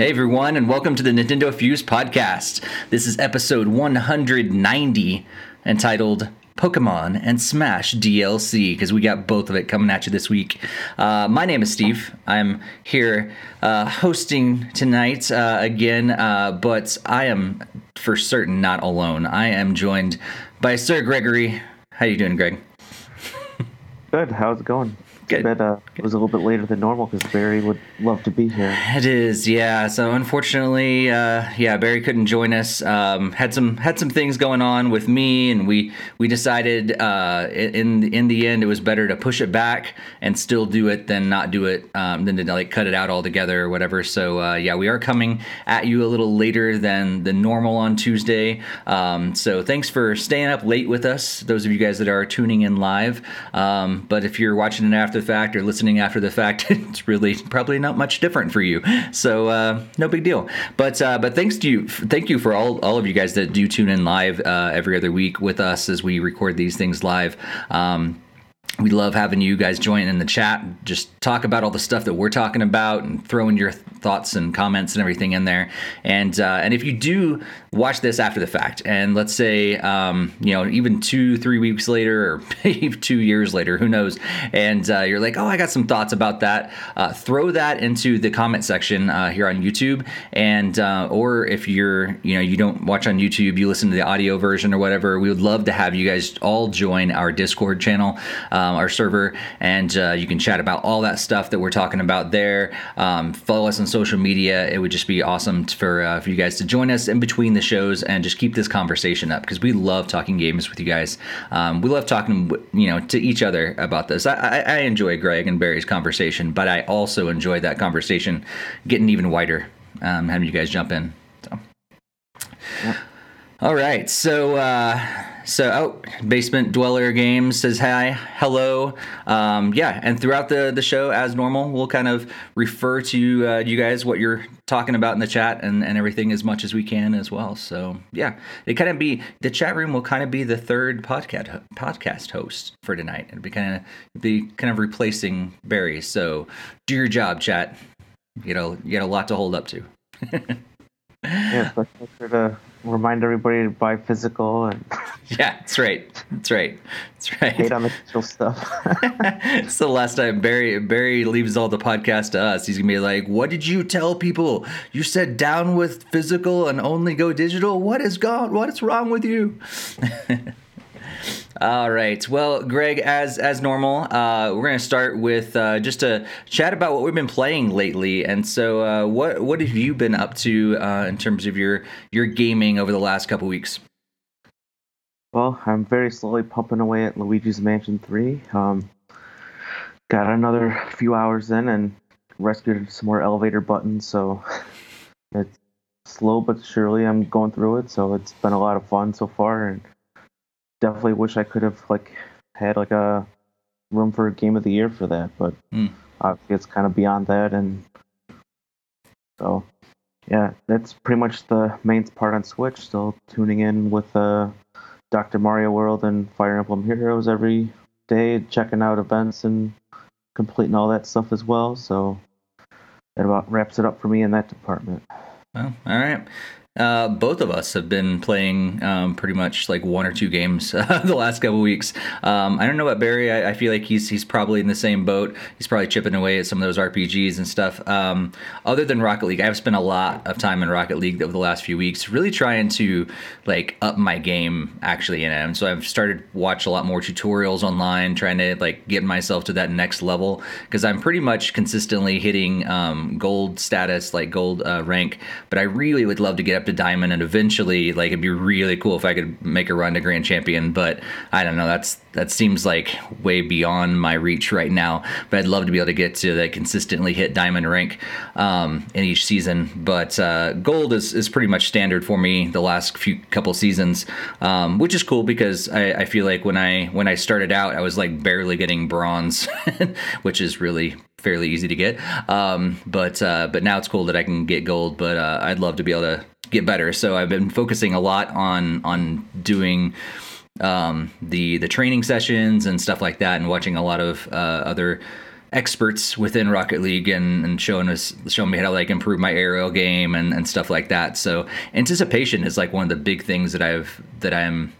Hey everyone, and welcome to the Nintendo Fuse podcast. This is episode 190, entitled Pokemon and Smash DLC, because we got both of it coming at you this week. Uh, my name is Steve. I'm here uh, hosting tonight uh, again, uh, but I am for certain not alone. I am joined by Sir Gregory. How you doing, Greg? Good. How's it going? Good. Uh, it was a little bit later than normal because Barry would love to be here. It is, yeah. So unfortunately, uh, yeah, Barry couldn't join us. Um, had some had some things going on with me, and we we decided uh, in in the end it was better to push it back and still do it than not do it, um, than to like cut it out altogether or whatever. So uh, yeah, we are coming at you a little later than the normal on Tuesday. Um, so thanks for staying up late with us, those of you guys that are tuning in live. Um, but if you're watching it after the fact or listening after the fact, it's really probably not much different for you. So uh, no big deal. But uh, but thanks to you, thank you for all all of you guys that do tune in live uh, every other week with us as we record these things live. Um, we love having you guys join in the chat. Just talk about all the stuff that we're talking about and throwing your thoughts and comments and everything in there. And uh, and if you do watch this after the fact and let's say um, you know even two three weeks later or maybe two years later who knows? And uh, you're like oh i got some thoughts about that. Uh, throw that into the comment section uh, here on youtube. And uh, or if you're you know you don't watch on youtube you listen to the audio version or whatever we would love to have you guys all join our discord channel um, our server, and uh, you can chat about all that stuff that we're talking about there. Um, follow us on social media. It would just be awesome for uh, for you guys to join us in between the shows and just keep this conversation up because we love talking games with you guys. Um, we love talking, you know, to each other about this. I, I, I enjoy Greg and Barry's conversation, but I also enjoy that conversation getting even wider. Um, having you guys jump in. So. Yep. All right, so uh, so oh, basement dweller games says hi, hello, um, yeah, and throughout the the show, as normal, we'll kind of refer to uh, you guys what you're talking about in the chat and, and everything as much as we can as well. So yeah, it kind of be the chat room will kind of be the third podcast podcast host for tonight. It'll be kind of be kind of replacing Barry. So do your job, chat. You know, you got a lot to hold up to. Yeah, make sure to remind everybody to buy physical and Yeah, that's right. That's right. That's right. hate on the digital stuff. it's the last time Barry Barry leaves all the podcast to us. He's gonna be like, "What did you tell people? You said down with physical and only go digital. What is gone? What is wrong with you?" All right. Well, Greg, as as normal, uh, we're going to start with uh, just a chat about what we've been playing lately. And so, uh, what what have you been up to uh, in terms of your your gaming over the last couple weeks? well, I'm very slowly pumping away at Luigi's Mansion 3. Um, got another few hours in and rescued some more elevator buttons, so it's slow but surely I'm going through it. So it's been a lot of fun so far, and definitely wish I could have like had like a room for a game of the year for that, but Hmm. obviously it's kind of beyond that, and so yeah, that's pretty much the main part on Switch. Still tuning in with uh, Dr. Mario World and Fire Emblem Heroes every day, checking out events and completing all that stuff as well. So that about wraps it up for me in that department. Well, all right. Uh, both of us have been playing um, pretty much like one or two games uh, the last couple weeks. Um, I don't know about Barry. I, I, feel like he's he's probably in the same boat. He's probably chipping away at some of those RPGs and stuff. Um, other than Rocket League, I've spent a lot of time in Rocket League over the last few weeks, really trying to like up my game actually in it. And so I've started watch a lot more tutorials online, trying to like get myself to that next level because I'm pretty much consistently hitting um, gold status, like gold uh, rank. But I really would love to get up diamond and eventually like it'd be really cool if I could make a run to grand champion but I don't know that's that seems like way beyond my reach right now but I'd love to be able to get to that consistently hit diamond rank um, in each season but uh, gold is, is pretty much standard for me the last few couple seasons um, which is cool because I, I feel like when I when I started out I was like barely getting bronze which is really fairly easy to get. Um, but uh, but now it's cool that I can get gold. But uh, I'd love to be able to get better. So I've been focusing a lot on on doing um, the the training sessions and stuff like that, and watching a lot of uh, other experts within Rocket League and, and showing us showing me how to like improve my aerial game and, and stuff like that. So anticipation is like one of the big things that I've that I'm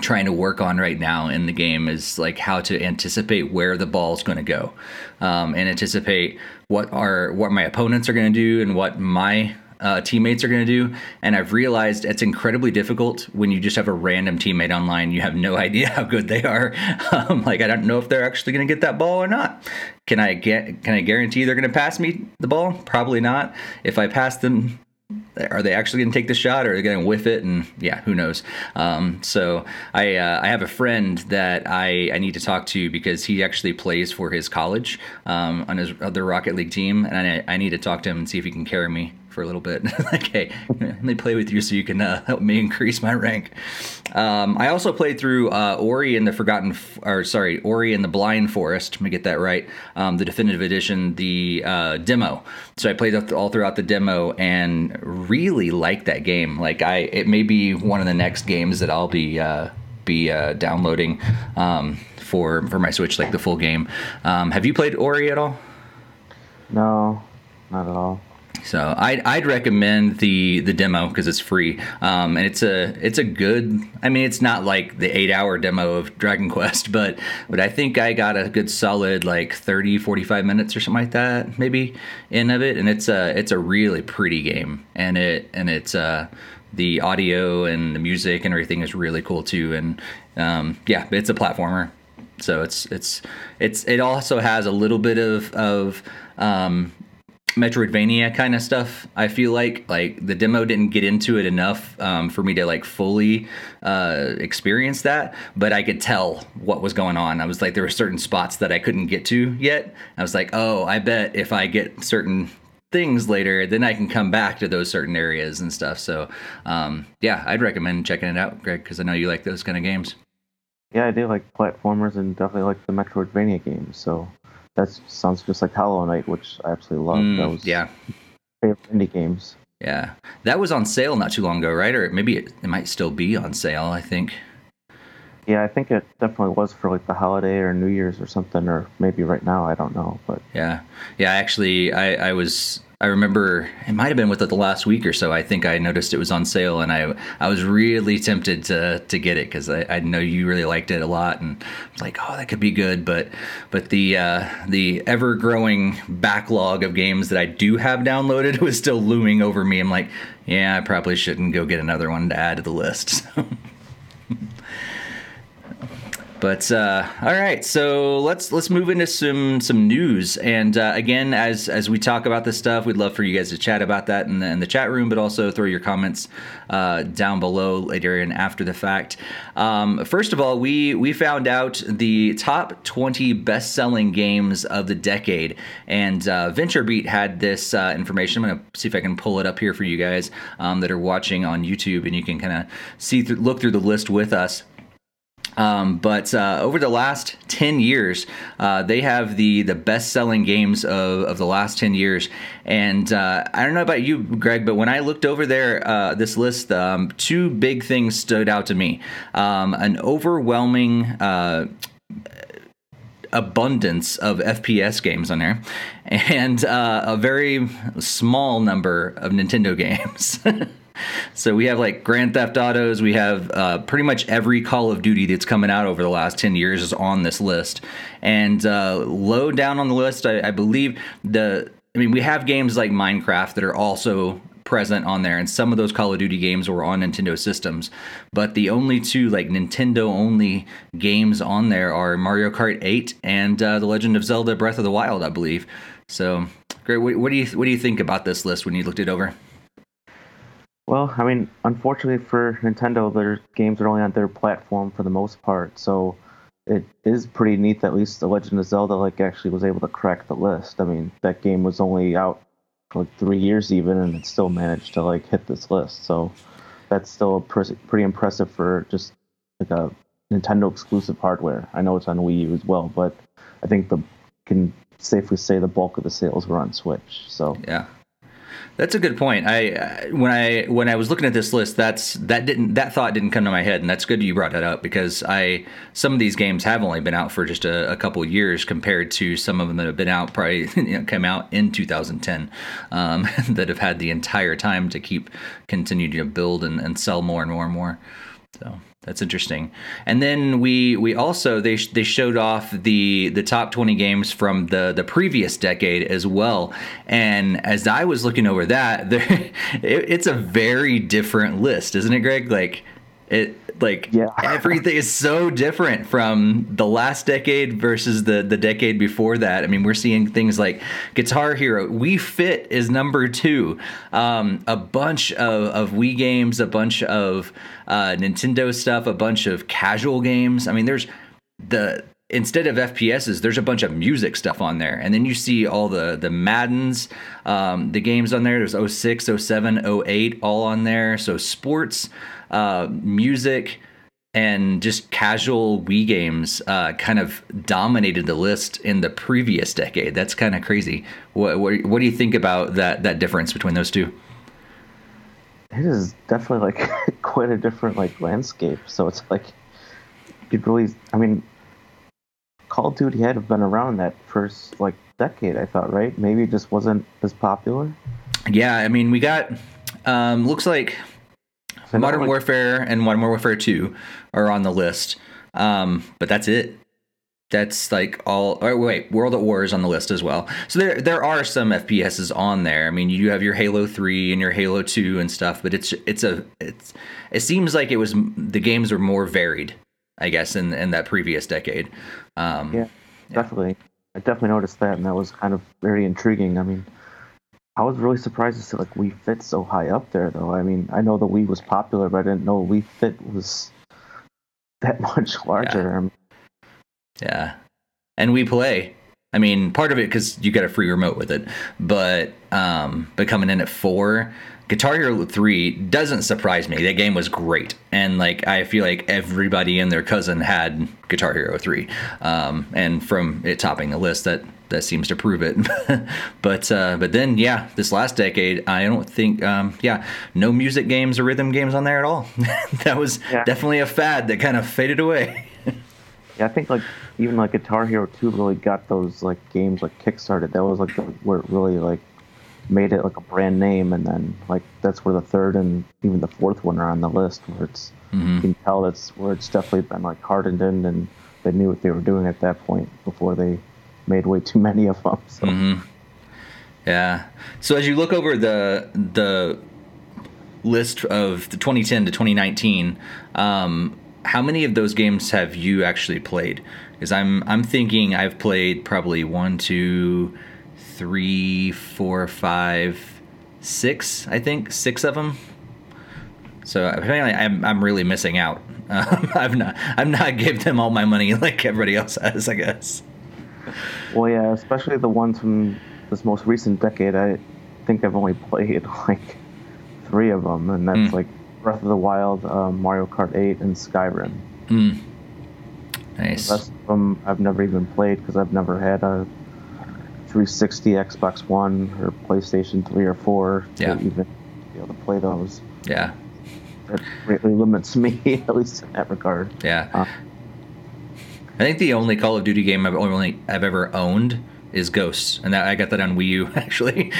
trying to work on right now in the game is like how to anticipate where the ball is going to go um, and anticipate what are what my opponents are going to do and what my uh, teammates are going to do. And I've realized it's incredibly difficult when you just have a random teammate online. You have no idea how good they are. Um, like I don't know if they're actually going to get that ball or not. Can I get? Can I guarantee they're going to pass me the ball? Probably not. If I pass them are they actually going to take the shot or are they going to whiff it? And yeah who knows? Um, so i uh, i have a friend that i i need to talk to because he actually plays for his college um, on his other rocket league team and I, I need to talk to him and see if he can carry me for a little bit. like, hey, let me play with you so you can uh, help me increase my rank. Um, I also played through uh, Ori and the Forgotten, F- or sorry, Ori and the Blind Forest. Let me get that right. Um, the definitive edition, the uh, demo. So I played all throughout the demo and really liked that game. Like I, it may be one of the next games that I'll be uh, be uh, downloading um, for for my Switch, like the full game. Um, have you played Ori at all? No, not at all. So I'd, I'd recommend the the demo because it's free, um, and it's a it's a good. I mean, it's not like the eight hour demo of Dragon Quest, but but I think I got a good solid like 30, 45 minutes or something like that, maybe in of it, and it's a it's a really pretty game, and it and it's uh the audio and the music and everything is really cool too, and um, yeah, it's a platformer, so it's it's it's it also has a little bit of of um, Metroidvania kind of stuff. I feel like like the demo didn't get into it enough um, for me to like fully uh, experience that, but I could tell what was going on. I was like, there were certain spots that I couldn't get to yet. I was like, oh, I bet if I get certain things later, then I can come back to those certain areas and stuff. So um, yeah, I'd recommend checking it out, Greg, because I know you like those kind of games. Yeah, I do like platformers and definitely like the Metroidvania games. So that sounds just like Hollow Knight, which I absolutely love. Mm, that was yeah, favorite indie games. Yeah, that was on sale not too long ago, right? Or maybe it, it might still be on sale. I think. Yeah, I think it definitely was for like the holiday or New Year's or something, or maybe right now. I don't know, but yeah, yeah. Actually, I I was I remember it might have been with it the last week or so. I think I noticed it was on sale, and I I was really tempted to to get it because I, I know you really liked it a lot, and I was like, oh, that could be good. But but the uh, the ever growing backlog of games that I do have downloaded was still looming over me. I'm like, yeah, I probably shouldn't go get another one to add to the list. But uh, all right, so let's let's move into some some news. And uh, again, as as we talk about this stuff, we'd love for you guys to chat about that in the, in the chat room, but also throw your comments uh, down below later and after the fact. Um, first of all, we we found out the top 20 best selling games of the decade, and uh, VentureBeat had this uh, information. I'm gonna see if I can pull it up here for you guys um, that are watching on YouTube, and you can kind of see th- look through the list with us. Um, but uh, over the last 10 years, uh, they have the, the best selling games of, of the last 10 years. And uh, I don't know about you, Greg, but when I looked over there, uh, this list, um, two big things stood out to me. Um, an overwhelming uh, abundance of FPS games on there, and uh, a very small number of Nintendo games. so we have like Grand Theft Autos. We have uh, pretty much every Call of Duty that's coming out over the last ten years is on this list. And uh, low down on the list, I, I believe the. I mean, we have games like Minecraft that are also present on there and some of those call of duty games were on nintendo systems but the only two like nintendo only games on there are mario kart 8 and uh, the legend of zelda breath of the wild i believe so great what, what, do you what do you think about this list when you looked it over well, I mean, unfortunately for Nintendo, their games are only on their platform for the most part. So it is pretty neat that at least The Legend of Zelda like actually was able to crack the list. I mean, that game was only out for like three years even, and it still managed to like hit this list. So that's still pretty impressive for just like a Nintendo exclusive hardware. I know it's on Wii U as well, but I think the can safely say the bulk of the sales were on Switch. So yeah, That's a good point. I when I when I was looking at this list, that's that didn't that thought didn't come to my head, and that's good you brought that up because I some of these games have only been out for just a, a couple years compared to some of them that have been out probably you know, came out in 2010 um, that have had the entire time to keep continue to build and, and sell more and more and more. So that's interesting. And then we we also they they showed off the the top 20 games from the the previous decade as well. And as I was looking over that, there, it, it's a very different list, isn't it, Greg? Like it like yeah. everything is so different from the last decade versus the the decade before that. I mean, we're seeing things like Guitar Hero, Wii Fit is number two, um, a bunch of, of Wii games, a bunch of uh, Nintendo stuff, a bunch of casual games. I mean, there's the instead of FPSs, there's a bunch of music stuff on there. And then you see all the the Maddens, um, the games on there. There's 06, 07, 08 all on there. So sports, uh, music, and just casual Wii games uh, kind of dominated the list in the previous decade. That's kind of crazy. What, what, what do you think about that that difference between those two? It is definitely like quite a different like landscape. So it's like you really, I mean, Call of Duty had to have been around that first like decade. I thought, right? Maybe it just wasn't as popular. Yeah, I mean, we got um, looks like Modern like, Warfare and Modern Warfare 2 are on the list. Um, but that's it. That's like all. Oh, wait, World at War is on the list as well. So there, there are some FPSs on there. I mean, you have your Halo Three and your Halo Two and stuff, but it's it's a it's. It seems like it was the games were more varied, I guess, in in that previous decade. Um, yeah, definitely. Yeah. I definitely noticed that, and that was kind of very intriguing. I mean, I was really surprised to see like Wii Fit so high up there, though. I mean, I know the Wii was popular, but I didn't know Wii Fit was that much larger. Yeah, yeah. and Wii Play. I mean, part of it because you get a free remote with it, but um, but coming in at four, Guitar Hero 3 doesn't surprise me. That game was great. And like I feel like everybody and their cousin had Guitar Hero 3. Um, and from it topping the list that that seems to prove it. but uh, but then yeah, this last decade, I don't think um, yeah, no music games or rhythm games on there at all. that was yeah. definitely a fad that kind of faded away. yeah, I think like even like Guitar Hero 2 really got those like games like kickstarted. That was like the, where it really like made it like a brand name, and then like that's where the third and even the fourth one are on the list, where it's mm-hmm. you can tell that's where it's definitely been like hardened in, and they knew what they were doing at that point before they made way too many of them. So. Mm-hmm. Yeah. So as you look over the the list of the 2010 to 2019, um, how many of those games have you actually played? Because I'm I'm thinking I've played probably one, two, three, four, five, six. I think six of them. So apparently, I'm I'm really missing out. Um, I've not I've not gave them all my money like everybody else has. I guess. Well, yeah, especially the ones from this most recent decade. I think I've only played like three of them, and that's mm. like Breath of the Wild, um, Mario Kart 8, and Skyrim. Mm. Nice. The rest of them I've never even played because I've never had a 360, Xbox One, or PlayStation 3 or 4 to yeah. even be able to play those. Yeah. That greatly limits me, at least in that regard. Yeah. Uh, I think the only Call of Duty game I've only I've ever owned is Ghosts, and that I got that on Wii U actually.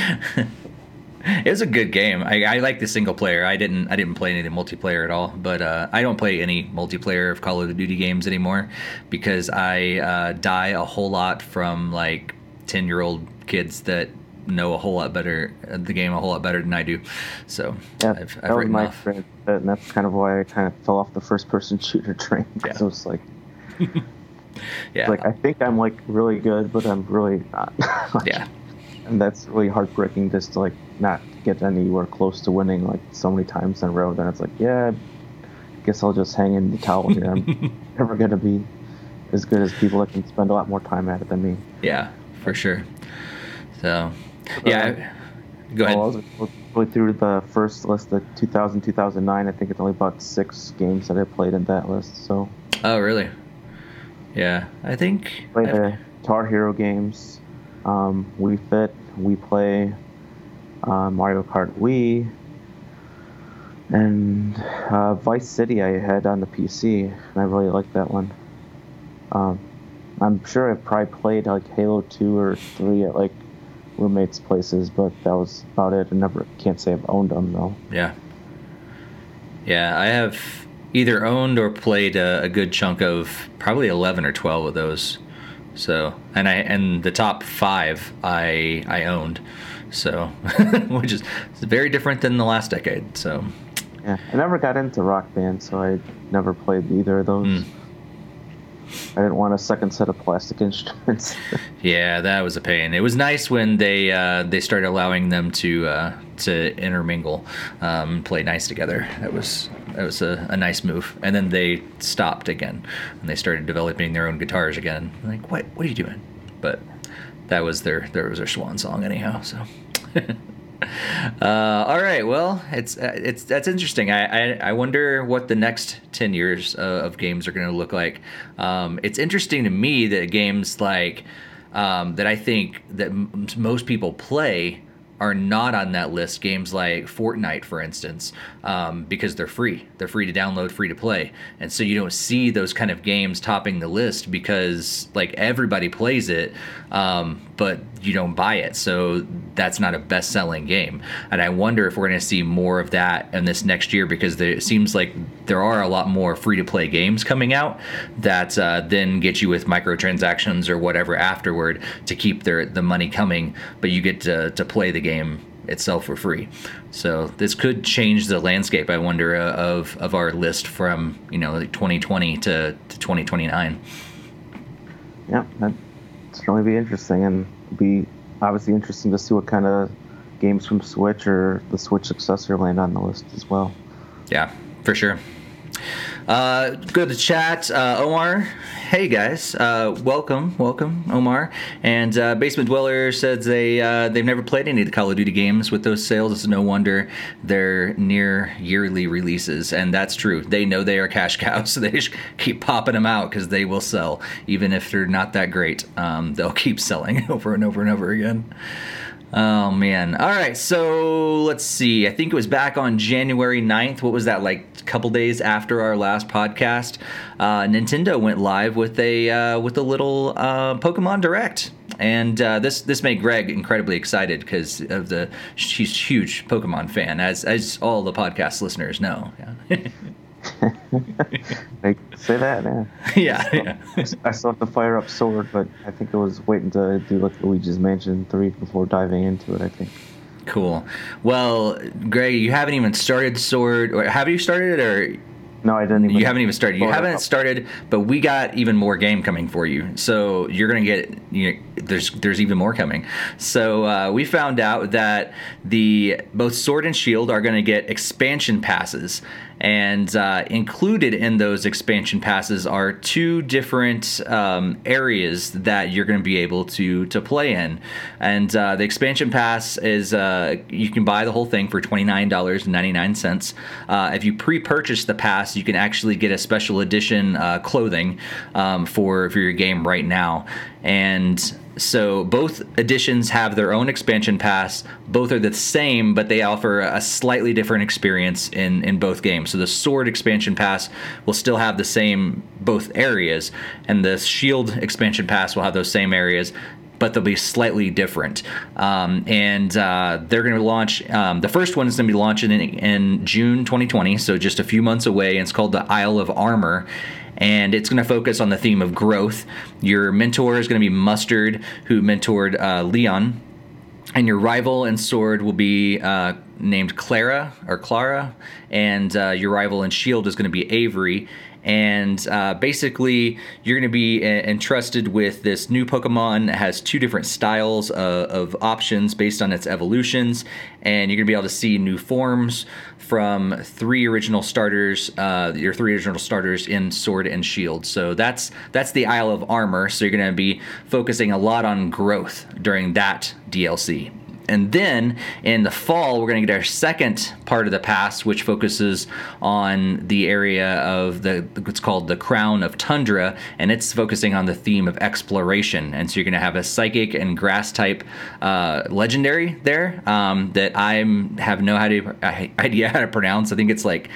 it was a good game. I, I like the single player. I didn't I didn't play any of the multiplayer at all. But uh, I don't play any multiplayer of Call of Duty games anymore because I uh, die a whole lot from like ten year old kids that know a whole lot better uh, the game a whole lot better than I do. So yeah, I've, I've that was my off. and that's kind of why I kind of fell off the first person shooter train yeah. it was like. yeah. Like I think I'm like really good, but I'm really not. like, yeah. And that's really heartbreaking just to like not get anywhere close to winning like so many times in a row. Then it's like, yeah, I guess I'll just hang in the towel here. I'm never gonna be as good as people that can spend a lot more time at it than me. Yeah, for sure. So, yeah. go ahead. Well, I was through the first list, the 2000 2009. I think it's only about six games that I played in that list. So. Oh, really? Yeah, I think. Play the Tar Hero games. Um, Wii Fit, Wii Play, uh, Mario Kart Wii, and uh, Vice City I had on the PC, and I really liked that one. Um, I'm sure I've probably played like Halo 2 or 3 at like roommates' places, but that was about it. I never can't say I've owned them though. Yeah. Yeah, I have either owned or played a, a good chunk of probably 11 or 12 of those. So, and I and the top 5 I I owned. So, which is very different than the last decade. So, yeah, I never got into Rock Band, so I never played either of those. Mm. I didn't want a second set of plastic instruments. yeah, that was a pain. It was nice when they uh, they started allowing them to uh, to intermingle, um, play nice together. That was that was a, a, nice move. And then they stopped again, and they started developing their own guitars again. Like, what what are you doing? But that was their there was their swan song anyhow. So. Uh, all right. Well, it's uh, it's that's interesting. I, I, I wonder what the next ten years of, of games are going to look like. Um, it's interesting to me that games like um, that I think that m- most people play are not on that list. Games like Fortnite, for instance, um, because they're free. They're free to download, free to play, and so you don't see those kind of games topping the list because like everybody plays it, um, but you don't buy it. So that's not a best-selling game. And I wonder if we're going to see more of that in this next year because there, it seems like there are a lot more free-to-play games coming out that uh, then get you with microtransactions or whatever afterward to keep their the money coming, but you get to, to play the game itself for free. So this could change the landscape. I wonder uh, of of our list from you know like 2020 to, to 2029. Yeah, that'd certainly be interesting, and be obviously interesting to see what kind of games from Switch or the Switch successor land on the list as well. Yeah, for sure. Uh, go to chat. Uh, Omar, hey guys, uh, welcome, welcome, Omar. And uh, Basement Dweller says they uh, they've never played any of the Call of Duty games. With those sales, it's no wonder they're near yearly releases, and that's true. They know they are cash cows, so they just keep popping them out because they will sell, even if they're not that great. Um, they'll keep selling over and over and over again. Oh man. All right. So let's see. I think it was back on January 9th. What was that like a couple days after our last podcast? Uh, Nintendo went live with a uh, with a little uh, Pokemon Direct. And uh, this this made Greg incredibly excited because of the he's huge Pokemon fan, as as all the podcast listeners know. Yeah. I say that, man. Yeah, yeah. I still have to fire up Sword, but I think I was waiting to do like Luigi's Mansion 3 before diving into it, I think. Cool. Well, Greg, you haven't even started Sword, or have you started it, or no, I didn't. Even you haven't even started. You haven't started, but we got even more game coming for you. So you're gonna get. You know, there's there's even more coming. So uh, we found out that the both Sword and Shield are gonna get expansion passes, and uh, included in those expansion passes are two different um, areas that you're going to be able to to play in. And uh, the expansion pass is uh, you can buy the whole thing for twenty nine dollars and ninety nine cents. Uh, if you pre purchase the pass, you can actually get a special edition uh, clothing um, for for your game right now. And so both editions have their own expansion pass. Both are the same, but they offer a slightly different experience in, in both games. So the Sword expansion pass will still have the same both areas, and the Shield expansion pass will have those same areas. But they'll be slightly different, um, and uh, they're going to launch. Um, the first one is going to be launching in, in June 2020, so just a few months away. And it's called the Isle of Armor, and it's going to focus on the theme of growth. Your mentor is going to be Mustard, who mentored uh, Leon, and your rival in Sword will be uh, named Klara or Klara, and uh, your rival in Shield is going to be Avery and uh, basically you're going to be entrusted with this new Pokemon that has two different styles uh, of options based on its evolutions, and you're going to be able to see new forms from three original starters, uh, your three original starters in Sword and Shield. So that's that's the Isle of Armor. So you're going to be focusing a lot on growth during that DLC and then in the fall, we're going to get our second part of the pass, which focuses on the area of the what's called the Crown of Tundra, and it's focusing on the theme of exploration. And so you're going to have a psychic and grass type uh, legendary there um, that I have no idea how to pronounce. I think it's like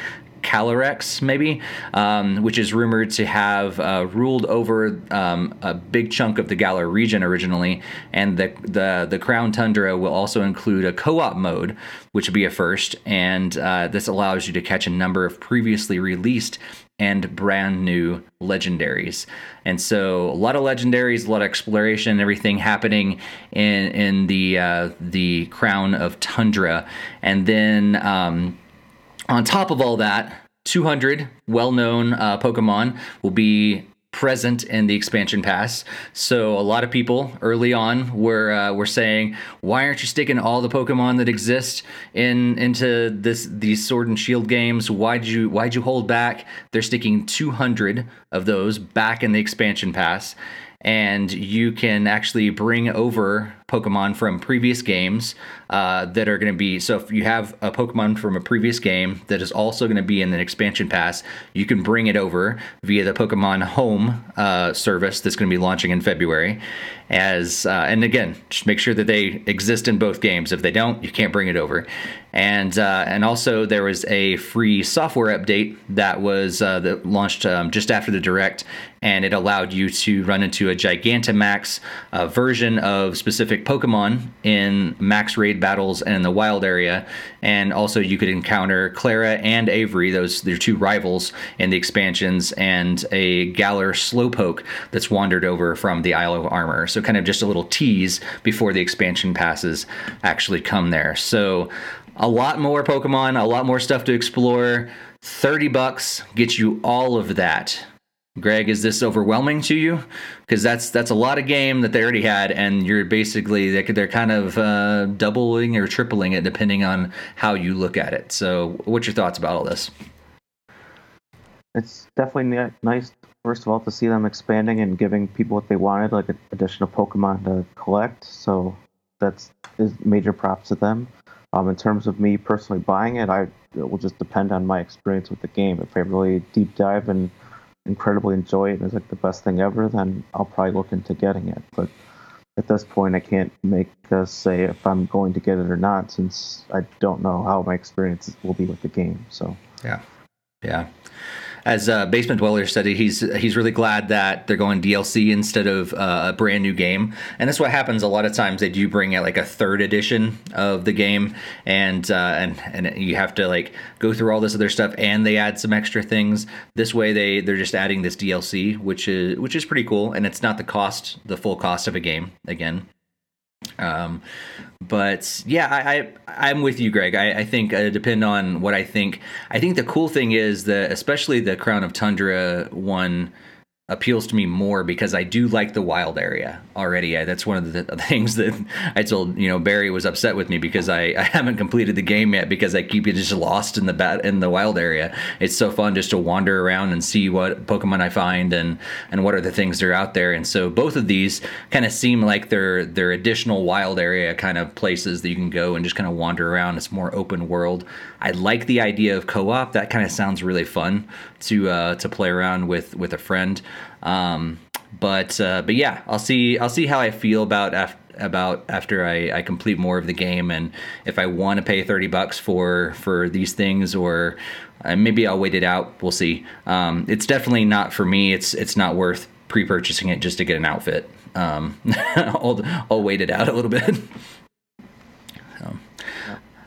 Calyrex, maybe, um, which is rumored to have uh, ruled over um, a big chunk of the Galar region originally. And the, the, the Crown Tundra will also include a co op mode, which would be a first. And uh, this allows you to catch a number of previously released and brand new legendaries. And so a lot of legendaries, a lot of exploration, everything happening in in the uh, the crown of tundra. And then um, on top of all that, 200 well-known uh, Pokemon will be present in the expansion pass. So a lot of people early on were uh, were saying, "Why aren't you sticking all the Pokemon that exist in into this these Sword and Shield games? Why'd you why'd you hold back?" They're sticking 200 of those back in the expansion pass, and you can actually bring over Pokemon from previous games uh, that are going to be. So if you have a Pokemon from a previous game that is also going to be in an expansion pass, you can bring it over via the Pokemon Home uh, service that's going to be launching in February. As uh, and again, just make sure that they exist in both games. If they don't, you can't bring it over. And uh, and also there was a free software update that was uh, that launched um, just after the direct, and it allowed you to run into a Gigantamax uh, version of specific Pokemon in max raid battles and in the wild area, and also you could encounter Klara and Avery, those their two rivals in the expansions, and a Galar Slowpoke that's wandered over from the Isle of Armor. So kind of just a little tease before the expansion passes actually come there. So a lot more Pokemon, a lot more stuff to explore. 30 bucks gets you all of that Greg, is this overwhelming to you? Because that's that's a lot of game that they already had, and you're basically they're kind of uh, doubling or tripling it depending on how you look at it. So, what's your thoughts about all this? It's definitely nice, first of all, to see them expanding and giving people what they wanted, like additional Pokemon to collect. So that's major props to them. Um, in terms of me personally buying it, I it will just depend on my experience with the game. If I really deep dive and incredibly enjoy it and it's like the best thing ever, then I'll probably look into getting it. But at this point, I can't make a say if I'm going to get it or not, since I don't know how my experience will be with the game. So yeah, yeah as uh, Basement Dweller said, he's he's really glad that they're going DLC instead of uh, a brand new game, and that's what happens a lot of times. They do bring out like a third edition of the game, and uh, and and you have to like go through all this other stuff, and they add some extra things. This way, they they're just adding this DLC, which is which is pretty cool, and it's not the cost, the full cost of a game again. Um, but yeah, I, I am with you, Greg. I, I think uh, depend on what I think. I think the cool thing is that especially the Crown of Tundra one appeals to me more because I do like the wild area already. I, that's one of the, things that I told you know Barry was upset with me because I, I haven't completed the game yet because I keep just lost in the bat in the wild area. It's so fun just to wander around and see what Pokemon I find and and what are the things that are out there. And so both of these kind of seem like they're they're additional wild area kind of places that you can go and just kind of wander around. It's more open world. I like the idea of co-op. That kind of sounds really fun to uh, to play around with with a friend. Um, but uh, but yeah, I'll see I'll see how I feel about af- about after I, I complete more of the game and if I want to pay thirty bucks for for these things or uh, maybe I'll wait it out. We'll see. Um, it's definitely not for me. It's it's not worth pre-purchasing it just to get an outfit. Um, I'll I'll wait it out a little bit.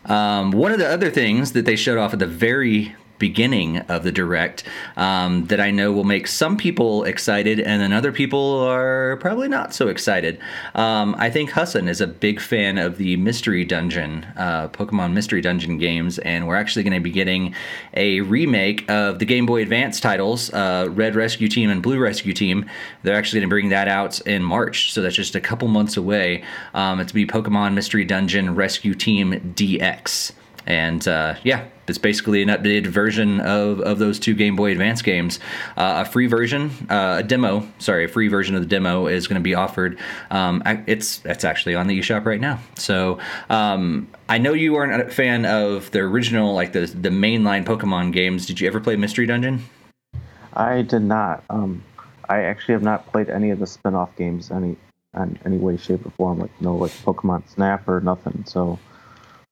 Um, one of the other things that they showed off at the very beginning of the direct um, that I know will make some people excited, and then other people are probably not so excited. Um, I think Hassan is a big fan of the Mystery Dungeon, uh, Pokemon Mystery Dungeon games, and we're actually going to be getting a remake of the Game Boy Advance titles, uh, Red Rescue Team and Blue Rescue Team. They're actually going to bring that out in March, so that's just a couple months away. Um, it's be Pokemon Mystery Dungeon Rescue Team DX. and uh, yeah, it's basically an updated version of, of those two Game Boy Advance games. Uh, a free version, uh, a demo, sorry, a free version of the demo is going to be offered. Um, it's it's actually on the eShop right now. So um, I know you aren't a fan of the original, like the the mainline Pokemon games. Did you ever play Mystery Dungeon? I did not. Um, I actually have not played any of the spin-off games any in any way, shape, or form. Like no, like Pokemon Snap or nothing. So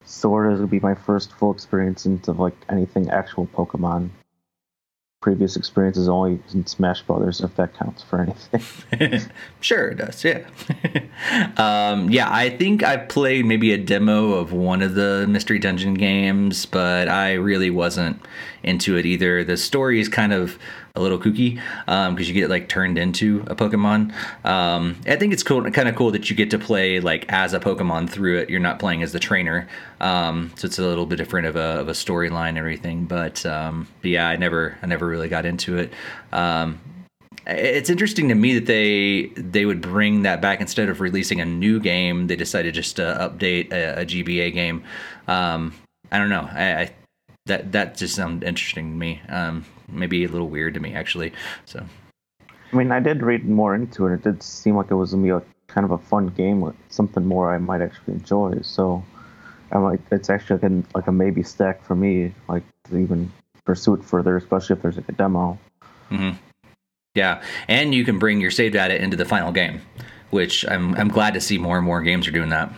Sword is gonna be my first full experience into like anything actual Pokemon. Previous experiences only in Smash Brothers, if that counts for anything. sure, it does. Yeah, um, yeah. I think I played maybe a demo of one of the Mystery Dungeon games, but I really wasn't into it either. The story is kind of a little kooky because um, you get like turned into a Pokemon. Um, I think it's cool, kind of cool that you get to play like as a Pokemon through it. You're not playing as the trainer, um, so it's a little bit different of a, of a storyline and everything. But, um, but yeah, I never I never really got into it. Um, it's interesting to me that they they would bring that back instead of releasing a new game. They decided just to update a, a GBA game. Um, I don't know. I, I that that just sounded interesting to me. Um, maybe a little weird to me actually. So, I mean, I did read more into it. It did seem like it was gonna be a kind of a fun game, with something more I might actually enjoy. So, I'm like, it's actually like a, like a maybe stack for me, like to even pursue it further, especially if there's like a demo. Mm-hmm. Yeah, and you can bring your save data into the final game, which I'm I'm glad to see more and more games are doing that.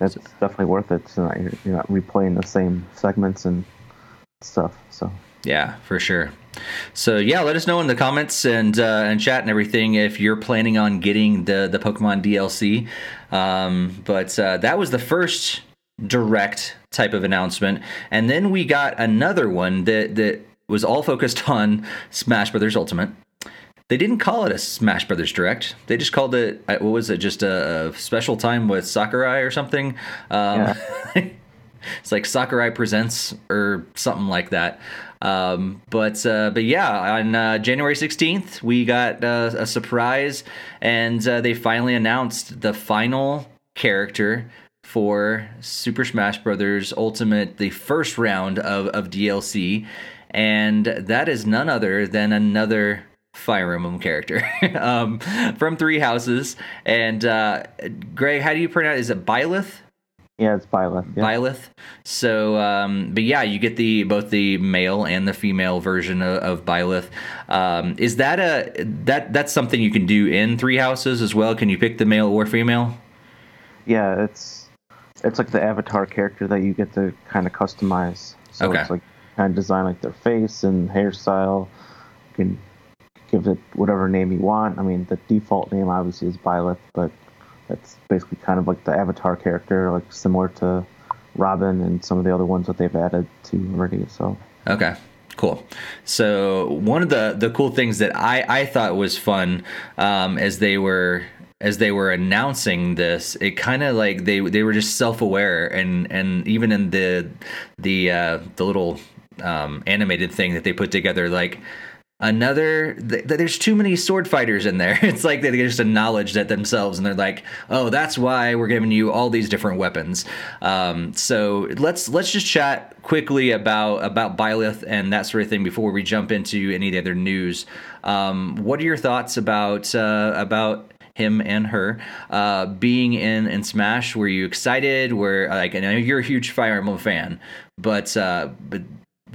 That's definitely worth it. So you're, you're not replaying the same segments and stuff. So yeah, for sure. So yeah, let us know in the comments and uh, and chat and everything if you're planning on getting the the Pokemon DLC. Um, but uh, that was the first direct type of announcement, and then we got another one that that was all focused on Smash Brothers Ultimate. They didn't call it a Smash Brothers Direct. They just called it uh, what was it? Just a, special time with Sakurai or something. Um, yeah. it's like Sakurai presents or something like that. Um, but uh, but yeah, on uh, January 16th, we got uh, a surprise, and uh, they finally announced the final character for Super Smash Brothers Ultimate, the first round of, of DLC, and that is none other than another Fire Emblem character um, from Three Houses. And uh, Greg, how do you pronounce? Is it Byleth? Yeah, it's Byleth. Yeah. Byleth. So, um, but yeah, you get the both the male and the female version of, of Byleth. Um, is that a that that's something you can do in Three Houses as well? Can you pick the male or female? Yeah, it's it's like the avatar character that you get to kind of customize. So okay. it's like kind of design like their face and hairstyle. You can give it whatever name you want. I mean, the default name obviously is Byleth, but it's basically kind of like the Avatar character, like similar to Robin and some of the other ones that they've added to already. So okay. Cool. So one of the the cool things that I I thought was fun um, as they were as they were announcing this, it kind of like they they were just self aware and and even in the the uh, the little um, animated thing that they put together, like another th- there's too many sword fighters in there it's like they just acknowledge that themselves and they're like oh that's why we're giving you all these different weapons um, so let's let's just chat quickly about about Byleth and that sort of thing before we jump into any of the other news um, what are your thoughts about uh, about him and her uh, being in in Smash. Were you excited? Were like I know you're a huge Fire Emblem fan, but uh, but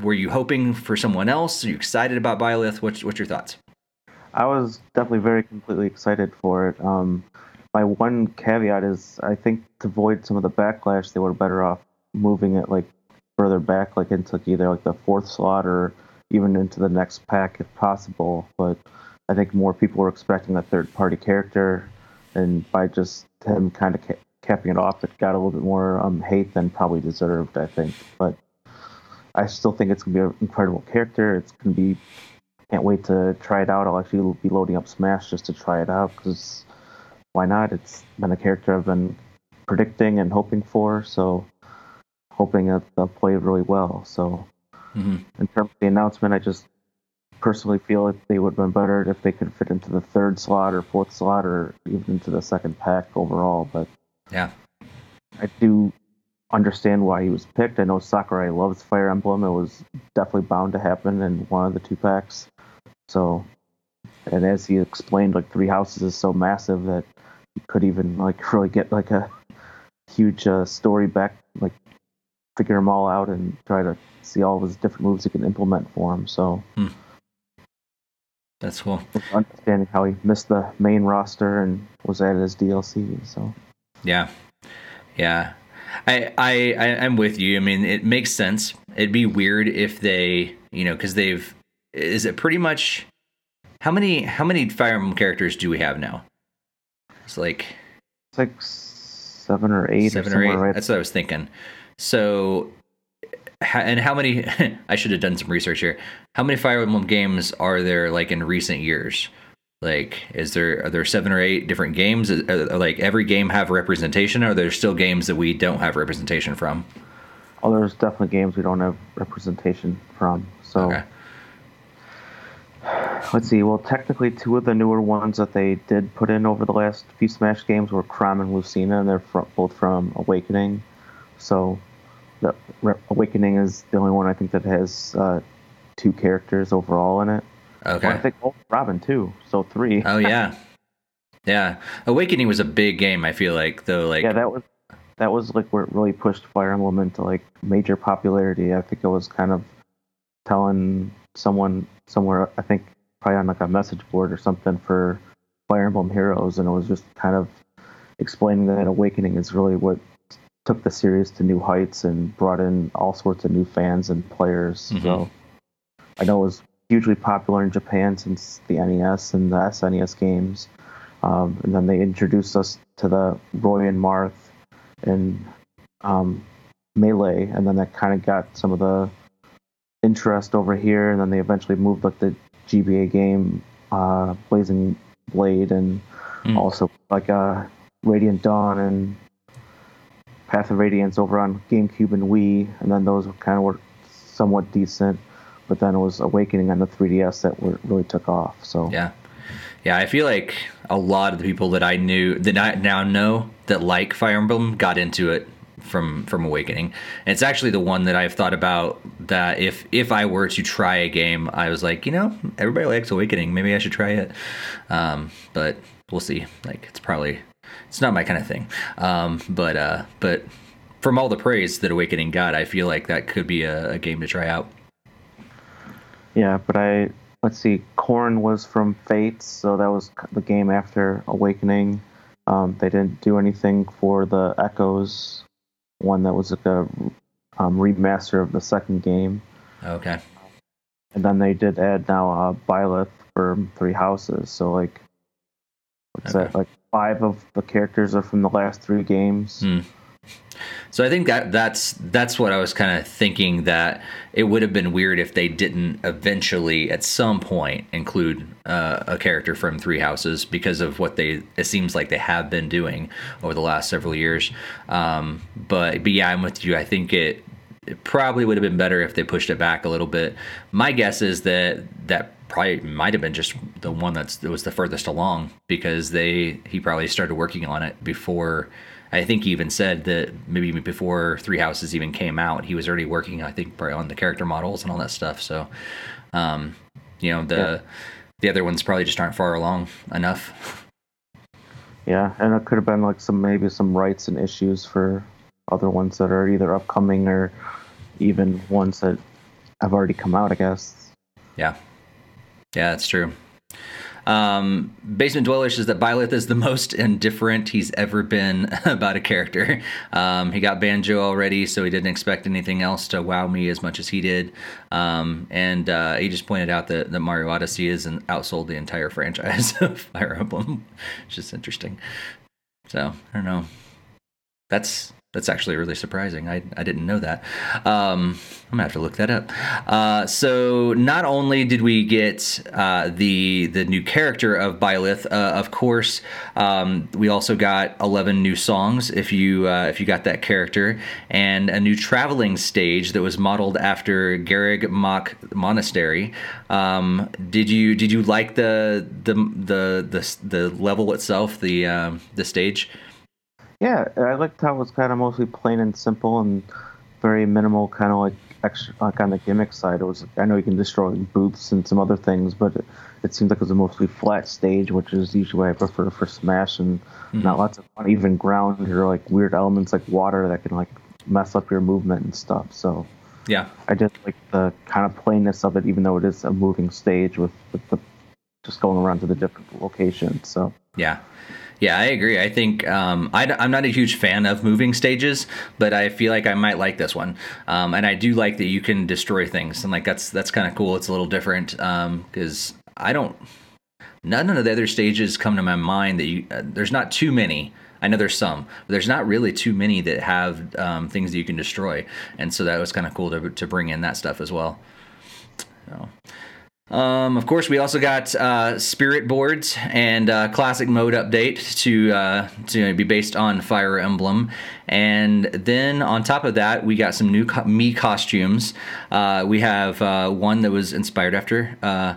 were you hoping for someone else? Are you excited about Byleth? What's what's your thoughts? I was definitely very completely excited for it. Um, my one caveat is I think to avoid some of the backlash, they were better off moving it like further back, like into either like the fourth slot or even into the next pack if possible. But I think more people were expecting a third party character, and by just him kind of ca- capping it off, it got a little bit more um, hate than probably deserved. I think, but I still think it's gonna be an incredible character. It's gonna be can't wait to try it out. I'll actually be loading up Smash just to try it out because why not? It's been a character I've been predicting and hoping for, so hoping that they'll play really well. So mm-hmm. in terms of the announcement, I just personally feel like they would have been better if they could fit into the third slot or fourth slot or even into the second pack overall. But yeah, I do understand why he was picked. I know Sakurai loves Fire Emblem. It was definitely bound to happen in one of the two packs. So, and as he explained, like Three Houses is so massive that you could even like really get like a huge uh, story back, like figure them all out and try to see all of his different moves he can implement for him. So. Hmm. That's cool. Understanding how he missed the main roster and was added as DLC. So. Yeah, yeah. I, I I am with you. I mean, it makes sense. It'd be weird if they, you know, because they've. Is it pretty much? How many how many Fire Emblem characters do we have now? It's like. It's like seven or eight. Seven or, or eight. Right? That's what I was thinking. So, and how many? I should have done some research here. How many Fire Emblem games are there like in recent years? Like, is there are there seven or eight different games? Are, are, like every game have representation, or are there still games that we don't have representation from? Oh, there's definitely games we don't have representation from. So, okay. let's see. Well, technically, two of the newer ones that they did put in over the last few Smash games were Chrom and Lucina, and they're from, both from Awakening. So, the Awakening is the only one I think that has uh, two characters overall in it. Okay. Well, I think Robin too. So three. Oh yeah, yeah. Awakening was a big game. I feel like though. Like yeah, that was that was like where it really pushed Fire Emblem into like major popularity. I think it was kind of telling someone somewhere. I think probably on like a message board or something for Fire Emblem Heroes, and it was just kind of explaining that Awakening is really what took the series to new heights and brought in all sorts of new fans and players. Mm-hmm. So I know it was hugely popular in Japan since the NES and the SNES games. Um, and then they introduced us to the Roy and Marth and um, Melee, and then that kind of got some of the interest over here. And then they eventually moved like the GBA game, uh, Blazing Blade, and mm. also like uh, Radiant Dawn and Path of Radiance over on GameCube and Wii, and then those kind of were somewhat decent but then it was Awakening on the 3DS that were, really took off. So yeah, yeah, I feel like a lot of the people that I knew that I now know that like Fire Emblem got into it from from Awakening. And it's actually the one that I've thought about that if if I were to try a game, I was like, you know, everybody likes Awakening, maybe I should try it. Um, but we'll see. Like it's probably it's not my kind of thing. Um, but uh, but from all the praise that Awakening got, I feel like that could be a, a game to try out. Yeah, but I let's see. Corrin was from Fates, so that was the game after Awakening. Um, they didn't do anything for the Echoes one that was like a um, remaster of the second game. Okay. And then they did add now uh, Byleth for Three Houses. So like, what's okay. that? Like five of the characters are from the last three games. Hmm. So I think that that's that's what I was kind of thinking that it would have been weird if they didn't eventually at some point include uh, a character from Three Houses because of what they it seems like they have been doing over the last several years. Um, but but yeah, I'm with you. I think it it probably would have been better if they pushed it back a little bit. My guess is that that probably might have been just the one that's that was the furthest along because they he probably started working on it before I think he even said that maybe before Three Houses even came out, he was already working, I think, probably on the character models and all that stuff. So, um, you know, the yeah. the other ones probably just aren't far along enough. Yeah, and it could have been like some maybe some rights and issues for other ones that are either upcoming or even ones that have already come out. I guess. Yeah, yeah, that's true. Um, Basement Dweller says that Byleth is the most indifferent he's ever been about a character. Um, he got Banjo already, so he didn't expect anything else to wow me as much as he did. Um, and uh, he just pointed out that, that Mario Odyssey has outsold the entire franchise of Fire Emblem. It's just interesting. So I don't know. That's that's actually really surprising. I, I didn't know that. Um, I'm gonna have to look that up. Uh, so not only did we get uh, the the new character of Byleth, uh, of course, um, we also got 11 new songs. If you uh, if you got that character, and a new traveling stage that was modeled after Garreg Mach Monastery. Um, did you did you like the the the the, the level itself, the um, the stage? Yeah, I liked how it was kind of mostly plain and simple and very minimal, kind of like extra, like on the gimmick side. It was I know you can destroy booths and some other things, but it, it seems like it was a mostly flat stage, which is usually what I prefer for Smash, and mm-hmm. not lots of uneven ground or like weird elements like water that can like mess up your movement and stuff. So yeah, I just like the kind of plainness of it, even though it is a moving stage with, with the just going around to the different locations. So yeah. Yeah, I agree. I think um, I, am not a huge fan of moving stages, but I feel like I might like this one, um, and I do like that you can destroy things, and like that's that's kind of cool. It's a little different because um, I don't. None of the other stages come to my mind that you. Uh, there's not too many. I know there's some, but there's not really too many that have um, things that you can destroy, and so that was kind of cool to to bring in that stuff as well. So. Um, of course, we also got uh, spirit boards and uh, classic mode update to uh, to be based on Fire Emblem, and then on top of that, we got some new co- Mii costumes. Uh, we have uh, one that was inspired after uh,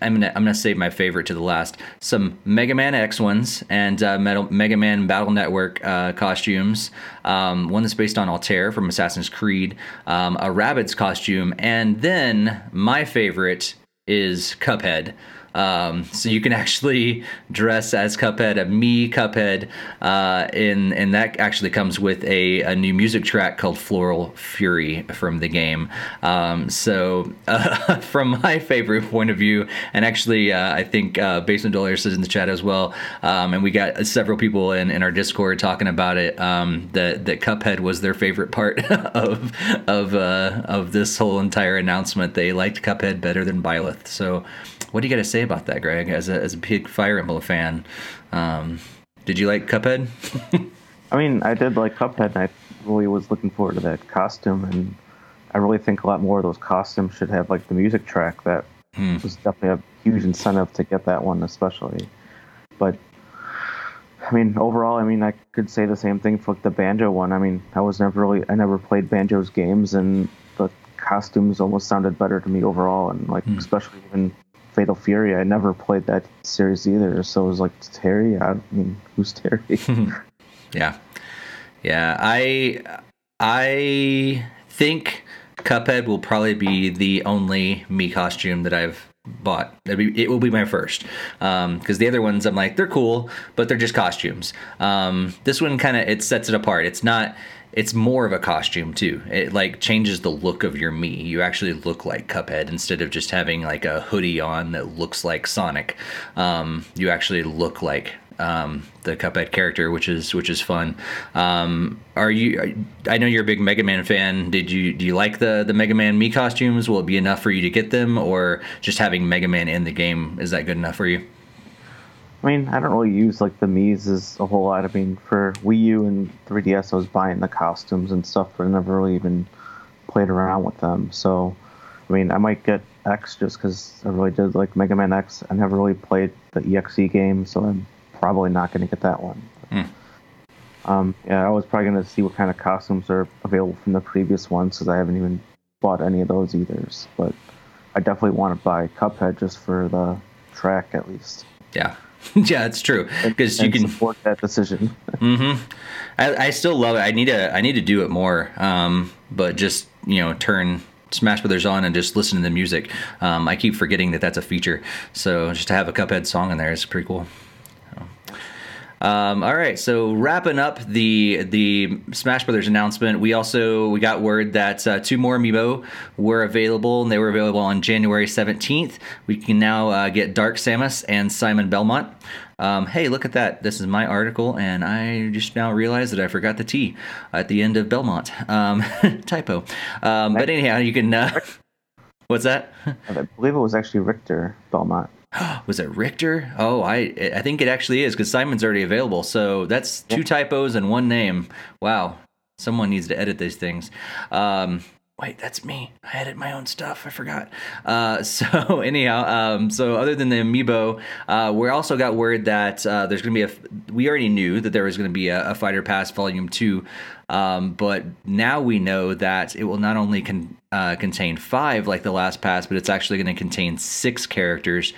I'm gonna I'm gonna save my favorite to the last. Some Mega Man X ones and uh, Metal, Mega Man Battle Network uh, costumes. Um, one that's based on Altair from Assassin's Creed. Um, a Rabbids costume, and then my favorite is Cuphead. Um, so you can actually dress as Cuphead, a me Cuphead, uh, and and that actually comes with a, a new music track called Floral Fury from the game. Um, so uh, from my favorite point of view, and actually uh, I think uh, Basement Dwellers is in the chat as well, um, and we got several people in, in our Discord talking about it. Um, that that Cuphead was their favorite part of of uh, of this whole entire announcement. They liked Cuphead better than Byleth. So what do you got to say about that, Greg? As a as a big Fire Emblem fan, um, did you like Cuphead? I mean, I did like Cuphead, and I really was looking forward to that costume, and I really think a lot more of those costumes should have like the music track. That hmm. was definitely a huge incentive to get that one, especially. But I mean, overall, I mean, I could say the same thing for like, the banjo one. I mean, I was never really, I never played banjo's games, and the costumes almost sounded better to me overall, and like hmm. especially even Fatal Fury. I never played that series either, so it was like Terry. I mean, who's Terry? yeah, yeah. I I think Cuphead will probably be the only Mii costume that I've bought. Be, it will be my first because um, the other ones I'm like they're cool, but they're just costumes. Um, this one kind of it sets it apart. It's not it's more of a costume too. It like changes the look of your Mii. You actually look like Cuphead instead of just having like a hoodie on that looks like Sonic. Um, you actually look like um, the Cuphead character, which is which is fun. Um, are you? I know you're a big Mega Man fan. Did you do you like the the Mega Man Mii costumes? Will it be enough for you to get them, or just having Mega Man in the game is that good enough for you? I mean, I don't really use like the Mii's as a whole lot. I mean, for Wii U and 3DS, I was buying the costumes and stuff, but I never really even played around with them. So, I mean, I might get X just because I really did like Mega Man X. I never really played the EXE game, so I'm probably not going to get that one. Mm. Um, yeah, I was probably going to see what kind of costumes are available from the previous ones because I haven't even bought any of those either. But I definitely want to buy Cuphead just for the track at least. Yeah, yeah, it's true because you can support that decision. mm-hmm. I, I, still love it. I need to I need to do it more. Um, but just you know, turn Smash Brothers on and just listen to the music. Um, I keep forgetting that that's a feature. So just to have a Cuphead song in there is pretty cool. Um, all right, so wrapping up the the Smash Brothers announcement, we also we got word that uh, two more amiibo were available, and they were available on January seventeenth. We can now uh, get Dark Samus and Simon Belmont. Um, hey, look at that! This is my article, and I just now realized that I forgot the T at the end of Belmont. Um, typo. Um, but anyhow, you can. Uh, what's that? I believe it was actually Richter Belmont. was it Richter? Oh, I I think it actually is because Simon's already available. So that's two typos and one name. Wow, someone needs to edit these things. Um, wait, that's me. I edit my own stuff. I forgot. Uh, so anyhow, um, so other than the amiibo, uh, we also got word that uh, there's going to be a. We already knew that there was going to be a, a, Fighter Pass Volume Two, um, but now we know that it will not only con- uh, contain five like the last pass, but it's actually going to contain six characters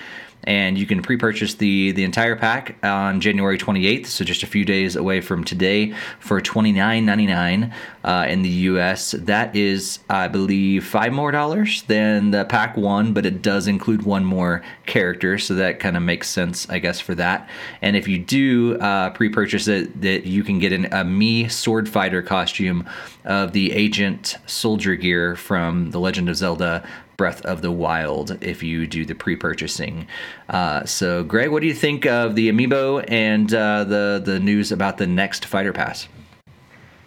and you can pre-purchase the the entire pack on January 28th, so just a few days away from today, for $29.99 uh, in the U.S. That is, I believe, five more dollars than the pack one, but it does include one more character, so that kind of makes sense, I guess, for that. And if you do uh, pre-purchase it, that you can get an, a Mii sword fighter costume of the agent soldier gear from The Legend of Zelda Breath of the Wild if you do the pre-purchasing. Uh, so, Greg, what do you think of the amiibo and uh, the the news about the next Fighter Pass?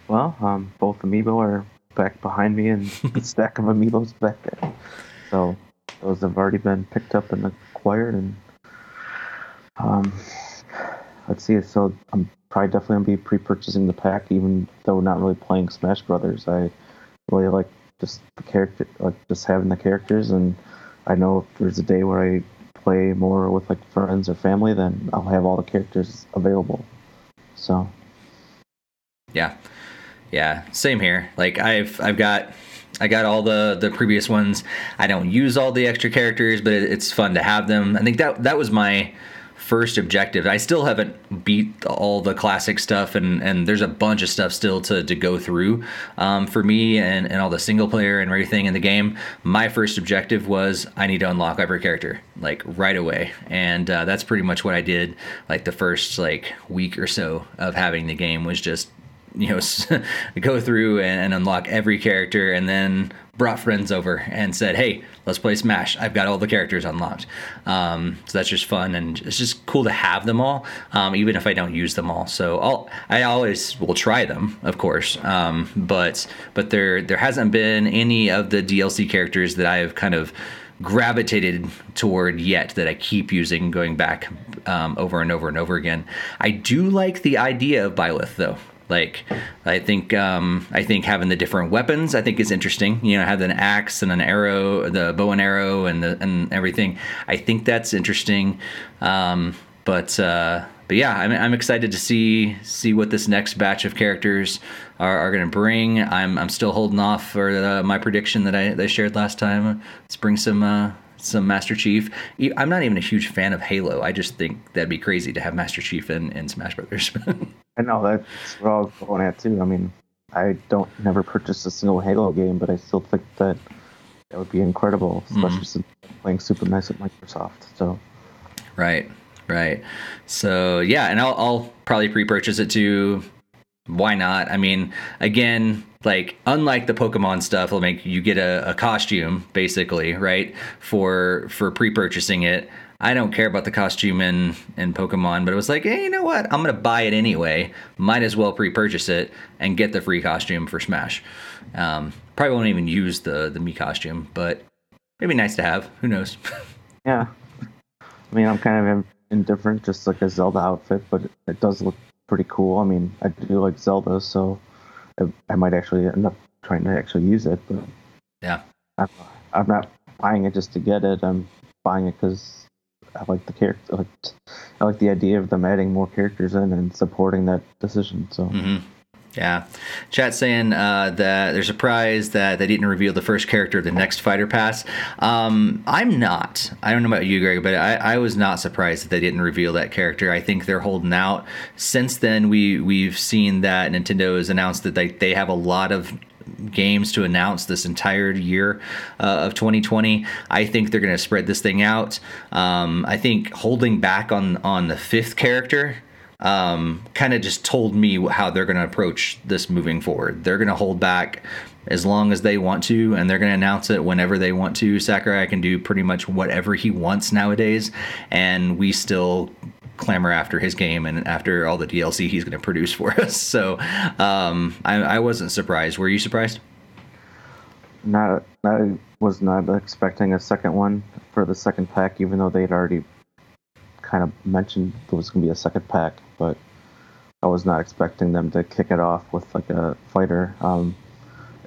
Well, um, both amiibo are back behind me, and the stack of amiibos back there. So those have already been picked up and acquired, and um, let's see. So I'm probably definitely gonna be pre-purchasing the pack, even though not really playing Smash Brothers. I really like just the character, like just having the characters. And I know if there's a day where I play more with like friends or family, then I'll have all the characters available. So, yeah, yeah, same here. Like I've I've got I got all the the previous ones. I don't use all the extra characters, but it's fun to have them. I think that that was my first objective. I still haven't beat all the classic stuff, and, and there's a bunch of stuff still to, to go through um, for me and, and all the single player and everything in the game. My first objective was I need to unlock every character like right away, and uh, that's pretty much what I did. Like the first like week or so of having the game was just you know go through and, unlock every character and then brought friends over and said hey let's play smash i've got all the characters unlocked um, so that's just fun and it's just cool to have them all um, even if i don't use them all so I'll, i always will try them of course um, but but there there hasn't been any of the dlc characters that i've kind of gravitated toward yet that I keep using going back um, over and over and over again. I do like the idea of Byleth though. Like, I think um, I think having the different weapons I think is interesting. You know, have an axe and an arrow, the bow and arrow, and the and everything. I think that's interesting. Um, but uh, but yeah, I'm, I'm excited to see see what this next batch of characters are, are going to bring. I'm I'm still holding off for uh, my prediction that I, that I shared last time. Let's bring some uh, some Master Chief. I'm not even a huge fan of Halo. I just think that'd be crazy to have Master Chief in, in Smash Brothers. I know that's what I was going at too. I mean, I don't never purchased a single Halo game, but I still think that that would be incredible, especially mm-hmm. since playing Super NES at Microsoft. So, right, right. So yeah, and I'll, I'll probably pre-purchase it too. Why not? I mean, again, like unlike the Pokemon stuff, make you get a, a costume basically, right? For for pre-purchasing it. I don't care about the costume in, in Pokemon, but it was like, hey, you know what? I'm gonna buy it anyway. Might as well pre-purchase it and get the free costume for Smash. Um, probably won't even use the the Mii costume, but maybe nice to have. Who knows? yeah, I mean, I'm kind of indifferent, just like a Zelda outfit, but it does look pretty cool. I mean, I do like Zelda, so I, I might actually end up trying to actually use it. But yeah, I'm, I'm not buying it just to get it. I'm buying it because I like the character. I like, I like the idea of them adding more characters in and supporting that decision. So. Mm-hmm. Yeah, chat saying uh, that they're surprised that they didn't reveal the first character of the next fighter pass. Um, I'm not. I don't know about you, Greg, but I, I, was not surprised that they didn't reveal that character. I think they're holding out. Since then, we we've seen that Nintendo has announced that they they have a lot of games to announce this entire year uh, of 2020. I think they're going to spread this thing out. Um, I think holding back on on the fifth character um, kind of just told me how they're going to approach this moving forward. They're going to hold back as long as they want to, and they're going to announce it whenever they want to. Sakurai can do pretty much whatever he wants nowadays, and we still clamor after his game and after all the DLC he's going to produce for us. So um, I, I, wasn't surprised. Were you surprised? Not, I was not expecting a second one for the second pack, even though they'd already kind of mentioned there was going to be a second pack, but I was not expecting them to kick it off with like a fighter. Um,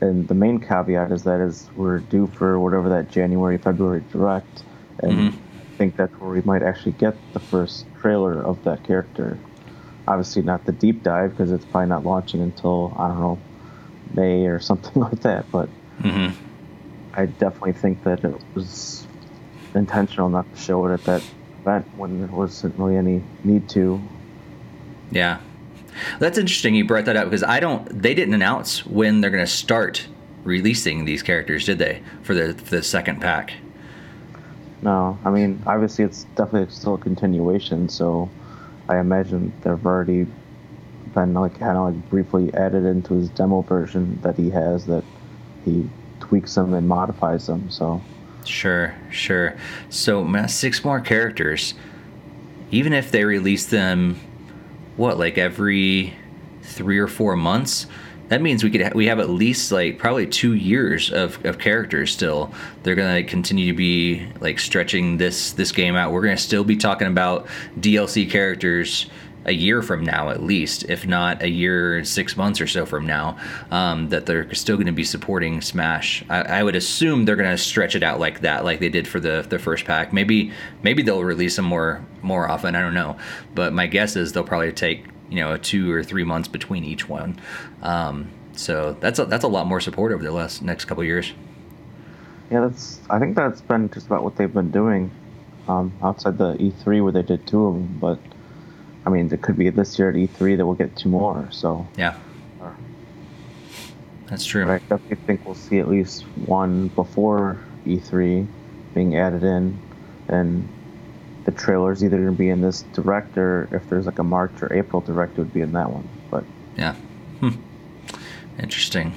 and the main caveat is that is we're due for whatever that January February direct, and mm-hmm. I think that's where we might actually get the first trailer of that character. Obviously, not the deep dive because it's probably not launching until I don't know May or something like that. But mm-hmm. I definitely think that it was intentional not to show it at that event when there wasn't really any need to. Yeah, that's interesting. You brought that up because I don't. They didn't announce when they're going to start releasing these characters, did they? For the for the second pack. No, I mean obviously it's definitely still a continuation, so I imagine they've already been like kind of like briefly added into his demo version that he has that he tweaks them and modifies them. So sure, sure. So six more characters. Even if they release them, what like every three or four months, that means we could ha- we have at least like probably two years of, of characters still. They're gonna continue to be like stretching this this game out. We're gonna still be talking about dlc characters a year from now at least if not a year and six months or so from now um, that they're still going to be supporting smash I, I would assume they're going to stretch it out like that like they did for the the first pack maybe maybe they'll release them more more often i don't know but my guess is they'll probably take you know two or three months between each one. Um, so that's a, that's a lot more support over the last next couple years. Yeah, that's. I think that's been just about what they've been doing um, outside the E3 where they did two of them. But I mean, it could be this year at E3 that we'll get two more. So yeah, that's true. But I definitely think we'll see at least one before E3 being added in, and the trailer's either going to be in this direct or if there's like a March or April direct, it would be in that one. But yeah, hmm. interesting.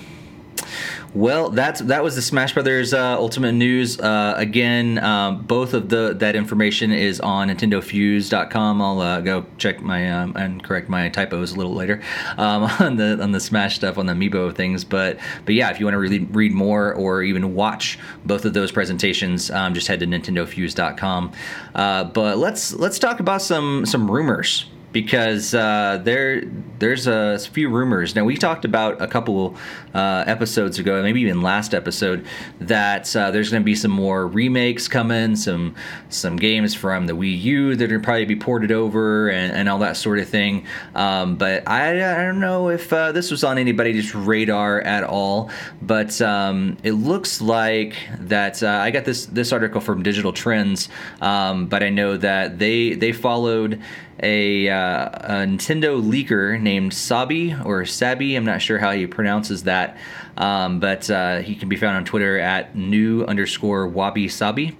Well, that's that was the Smash Brothers uh, Ultimate News. Uh, again, um, both of the that information is on NintendoFuse.com. I'll uh, go check my um, and correct my typos a little later um, on the on the Smash stuff on the Amiibo things. But but yeah, if you want to really read more or even watch both of those presentations, um, just head to NintendoFuse.com. Uh, but let's let's talk about some some rumors because uh, there there's a few rumors. Now we talked about a couple uh, episodes ago, maybe even last episode, that uh, there's going to be some more remakes coming, some some games from the Wii U that are probably be ported over and, and all that sort of thing. Um, but I, I don't know if uh, this was on anybody's radar at all. But um, it looks like that uh, I got this this article from Digital Trends, um, but I know that they they followed a, uh, a, Nintendo leaker named Sabi or Sabi. I'm not sure how he pronounces that, um, but uh, he can be found on Twitter at new underscore wabi sabi.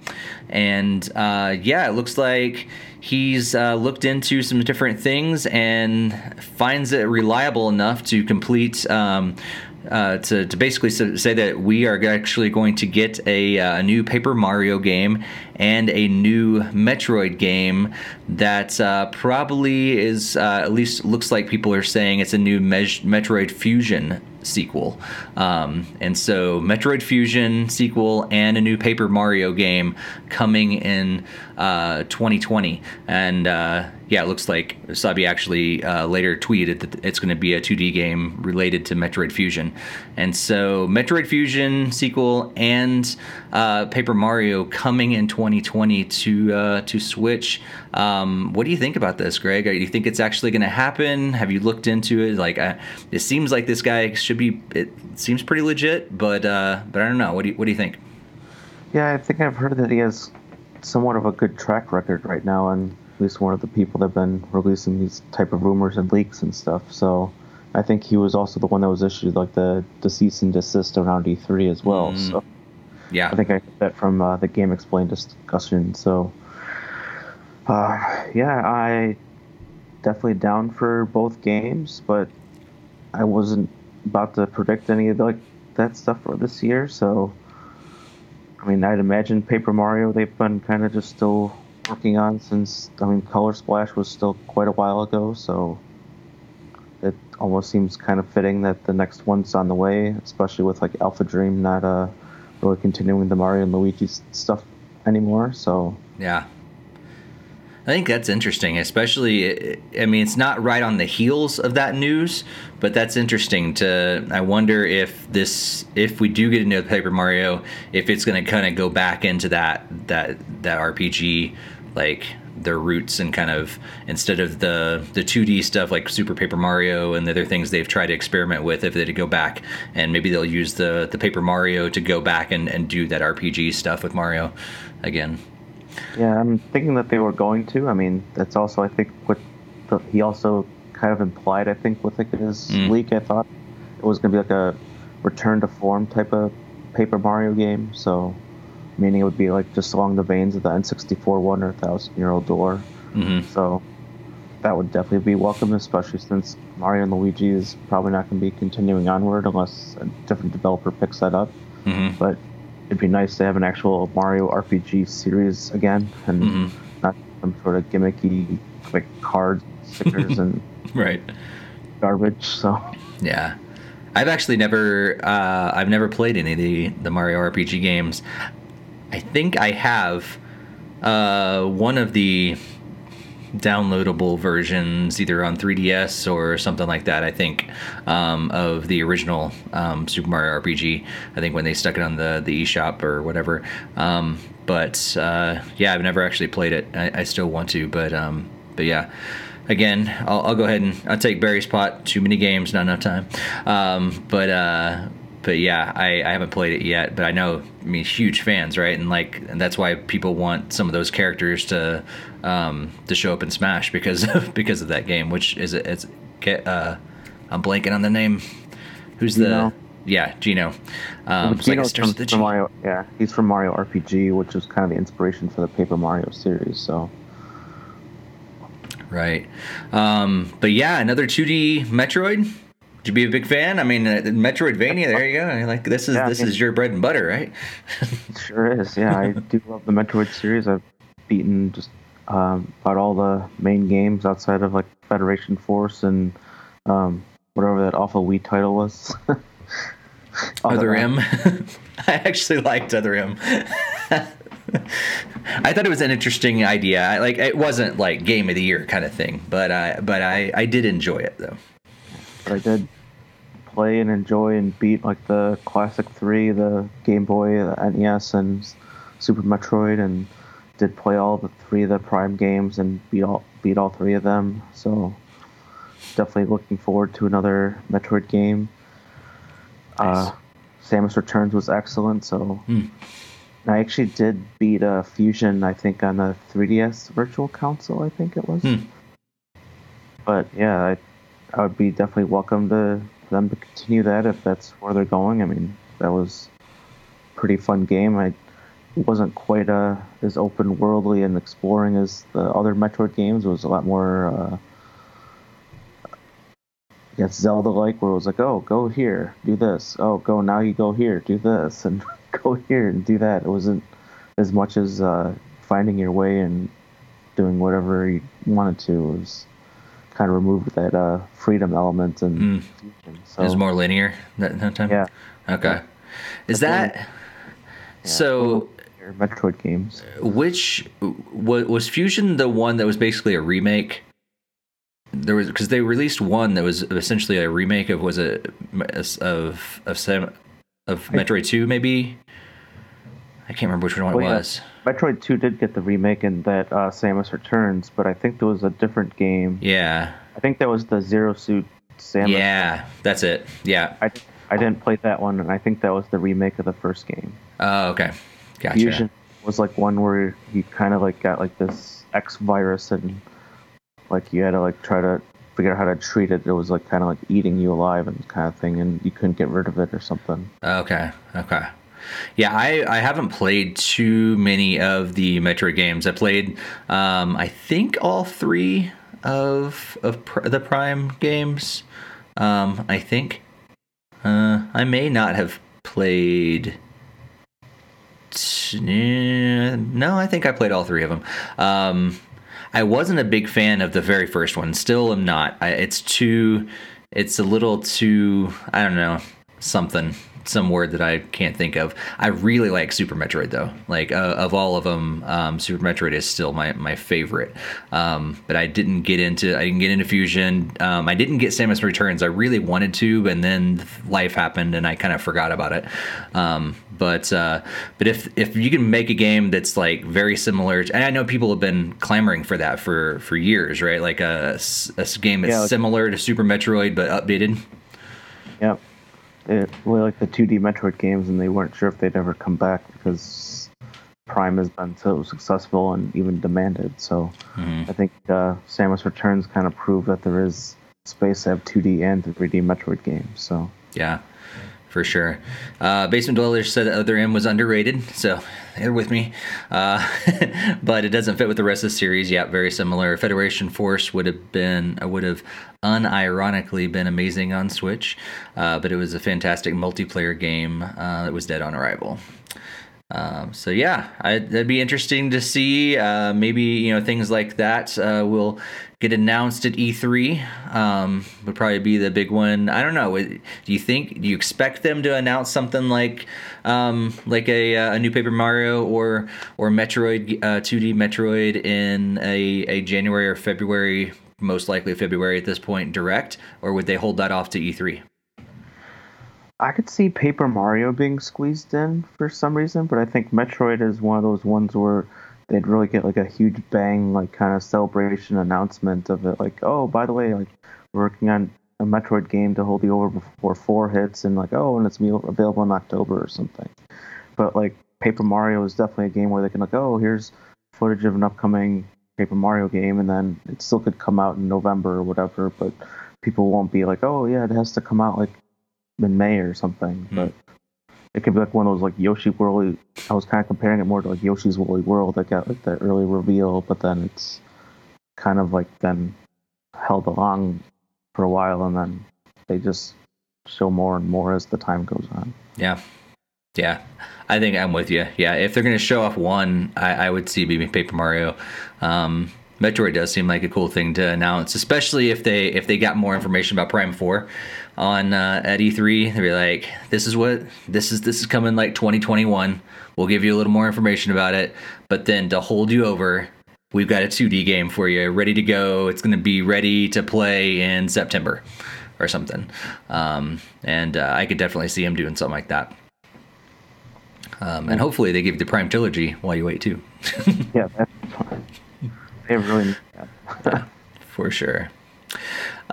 And uh, yeah, it looks like he's uh, looked into some different things and finds it reliable enough to complete. Um, uh, to, to basically say that we are actually going to get a, uh, a, new Paper Mario game and a new Metroid game that uh, probably is, uh, at least looks like people are saying it's a new Me- Metroid Fusion sequel. Um, and so, Metroid Fusion sequel and a new Paper Mario game coming in uh, 2020. And uh, yeah, it looks like Sabi actually uh, later tweeted that it's going to be a 2D game related to Metroid Fusion. And so, Metroid Fusion sequel and uh, Paper Mario coming in 2020 to uh, to Switch. Um, what do you think about this, Greg? Do you think it's actually going to happen? Have you looked into it? Like, it seems like this guy should be. It seems pretty legit, but uh, but I don't know. What do you What do you think? Yeah, I think I've heard that he has somewhat of a good track record right now, and at least one of the people that have been releasing these type of rumors and leaks and stuff. So I think he was also the one that was issued like the, the cease and desist around E3 as well. Mm. So yeah, I think I got that from uh, the GameXplain discussion. So uh, yeah, I definitely down for both games, but I wasn't about to predict any of the, like that stuff for this year. So I mean, I'd imagine Paper Mario they've been kind of just still working on since I mean Color Splash was still quite a while ago. So it almost seems kind of fitting that the next one's on the way, especially with like Alpha Dream not uh, really continuing the Mario and Luigi stuff anymore. So yeah, I think that's interesting, especially. I mean, it's not right on the heels of that news, but that's interesting. To I wonder if this, if we do get into Paper Mario, if it's going to kind of go back into that that that RPG like their roots and kind of instead of the the 2D stuff like Super Paper Mario and the other things they've tried to experiment with, if they to go back and maybe they'll use the the Paper Mario to go back and, and do that RPG stuff with Mario again. Yeah, I'm thinking that they were going to. I mean, that's also I think what the, he also kind of implied. I think with like his Mm. leak, I thought it was going to be like a return to form type of Paper Mario game. So, meaning it would be like just along the veins of the N64 one or Thousand Year Old Door. hmm So that would definitely be welcome, especially since Mario and Luigi is probably not going to be continuing onward unless a different developer picks that up. hmm But it'd be nice to have an actual Mario RPG series again and hmm not some sort of gimmicky like cards, stickers, and Right. garbage. So Yeah. I've actually never uh, I've never played any of the, the Mario RPG games. I think I have uh, one of the downloadable versions either on 3DS or something like that. I think um, of the original um, Super Mario RPG. I think when they stuck it on the the eShop or whatever. Um, but uh, yeah, I've never actually played it. I, I still want to, but um, but yeah. Again, I'll, I'll go ahead and I'll take Barry's spot. Too many games, not enough time. Um, but uh, but yeah, I, I haven't played it yet. But I know, I mean, huge fans, right? And like, and that's why people want some of those characters to um, to show up in Smash because of, because of that game, which is it's get uh, I'm blanking on the name. Who's Geno. the yeah Geno? Um, it's like it Geno's starts from, with the from G. Mario. Yeah, he's from Mario RPG, which was kind of the inspiration for the Paper Mario series. So Right. Um, but yeah, another 2D Metroid. You be a big fan? I mean, uh, Metroidvania. There you go. Like this is Yeah, I this mean- is your bread and butter, right? sure is. Yeah, I do love the Metroid series. I've beaten just um, about all the main games outside of like Federation Force and um, whatever that awful Wii title was. Other M. I actually liked Other M. I thought it was an interesting idea. I, like it wasn't like game of the year kind of thing, but I but I I did enjoy it though. But I did play and enjoy and beat like the classic three, the Game Boy, the NES, and Super Metroid, and did play all the three of the Prime games and beat all beat all three of them. So definitely looking forward to another Metroid game. Nice. Uh, Samus Returns was excellent. So and I actually did beat uh, Fusion. I think on the 3DS Virtual Console. I think it was. Hmm. But yeah, I, I would be definitely welcome to them to continue that if that's where they're going. I mean, that was a pretty fun game. I wasn't quite uh, as open worldly and exploring as the other Metroid games. It was a lot more, uh, Zelda like, where it was like, oh, go here, do this. Oh, go now you go here, do this, and go here and do that. It wasn't as much as uh, finding your way and doing whatever you wanted to. It was kind of removed that uh, freedom element and Mm. fusion. It was more linear that, that time. yeah, Okay. Is that yeah, so? Metroid games. Which wa- was Fusion the one that was basically a remake? There was because they released one that was essentially a remake of was it of of Sam, of Metroid Two maybe. I can't remember which one Oh, it yeah. was. Metroid 2 did get the remake in that uh, Samus Returns, but I think there was a different game. Yeah, I think that was the Zero Suit Samus. yeah, that's it. Yeah. I, I didn't play that one, and I think that was the remake of the first game. Oh, okay. Gotcha. Fusion was like one where you kind of like got like this X virus, and like you had to like try to figure out how to treat it. It was like kind of like eating you alive and kind of thing, and you couldn't get rid of it or something. Okay. Okay. Yeah, I, I haven't played too many of the Metroid games. I played, um, I think all three of of pr- the Prime games. Um, I think. Uh, I may not have played. No, I think I played all three of them. Um, I wasn't a big fan of the very first one. Still, am not. I, it's too. It's a little too. I don't know something. Some word that I can't think of. I really like Super Metroid though. Like uh, of all of them, um, Super Metroid is still my my favorite. Um, but I didn't get into. I didn't get into Fusion. Um, I didn't get Samus Returns. I really wanted to, and then life happened, and I kind of forgot about it. Um, but uh, but if if you can make a game that's like very similar, and I know people have been clamoring for that for for years, right? Like a, a game that's Yeah, like- similar to Super Metroid but updated. Yep. It really like the 2D Metroid games, and they weren't sure if they'd ever come back because Prime has been so successful and even demanded. So mm-hmm. I think uh, Samus Returns kind of proved that there is space to have 2D and 3D Metroid games. So yeah, for sure. Uh, Basement Dwellers said the Other M was underrated, so they're with me. Uh, but it doesn't fit with the rest of the series. Yeah, very similar. Federation Force would have been would have unironically been amazing on Switch, uh, but it was a fantastic multiplayer game uh, that was dead on arrival. Um, so yeah, I, that'd be interesting to see. Uh, maybe you know things like that uh, will get announced at E3. Um, would probably be the big one. I don't know. Do you think? Do you expect them to announce something like um, like a, uh, a new Paper Mario or or Metroid 2D uh, Metroid in a, a January or February? Most likely February at this point, direct, or would they hold that off to E3? I could see Paper Mario being squeezed in for some reason, but I think Metroid is one of those ones where they'd really get like a huge bang, like kind of celebration announcement of it. Like, oh, by the way, like working on a Metroid game to hold you over before four hits, and like, oh, and it's available in October or something. But like Paper Mario is definitely a game where they can like, oh, here's footage of an upcoming Paper Mario game, and then it still could come out in November or whatever, but people won't be like, oh yeah, it has to come out like in May or something. Mm. But it could be like one of those like Yoshi World. I was kind of comparing it more to like Yoshi's Woolly World that got like the early reveal, but then it's kind of like then held along for a while, and then they just show more and more as the time goes on. Yeah, yeah, I think I'm with you. Yeah, if they're gonna show off one, I, I would see maybe Paper Mario. Um, Metroid does seem like a cool thing to announce, especially if they if they got more information about Prime Four on uh, at E3. They'd be like, "This is what this is. This is coming like 2021. We'll give you a little more information about it, but then to hold you over, we've got a 2D game for you, ready to go. It's going to be ready to play in September or something." Um, and uh, I could definitely see him doing something like that. Um, and hopefully they give you the Prime trilogy while you wait too. yeah, that's fine. They for sure.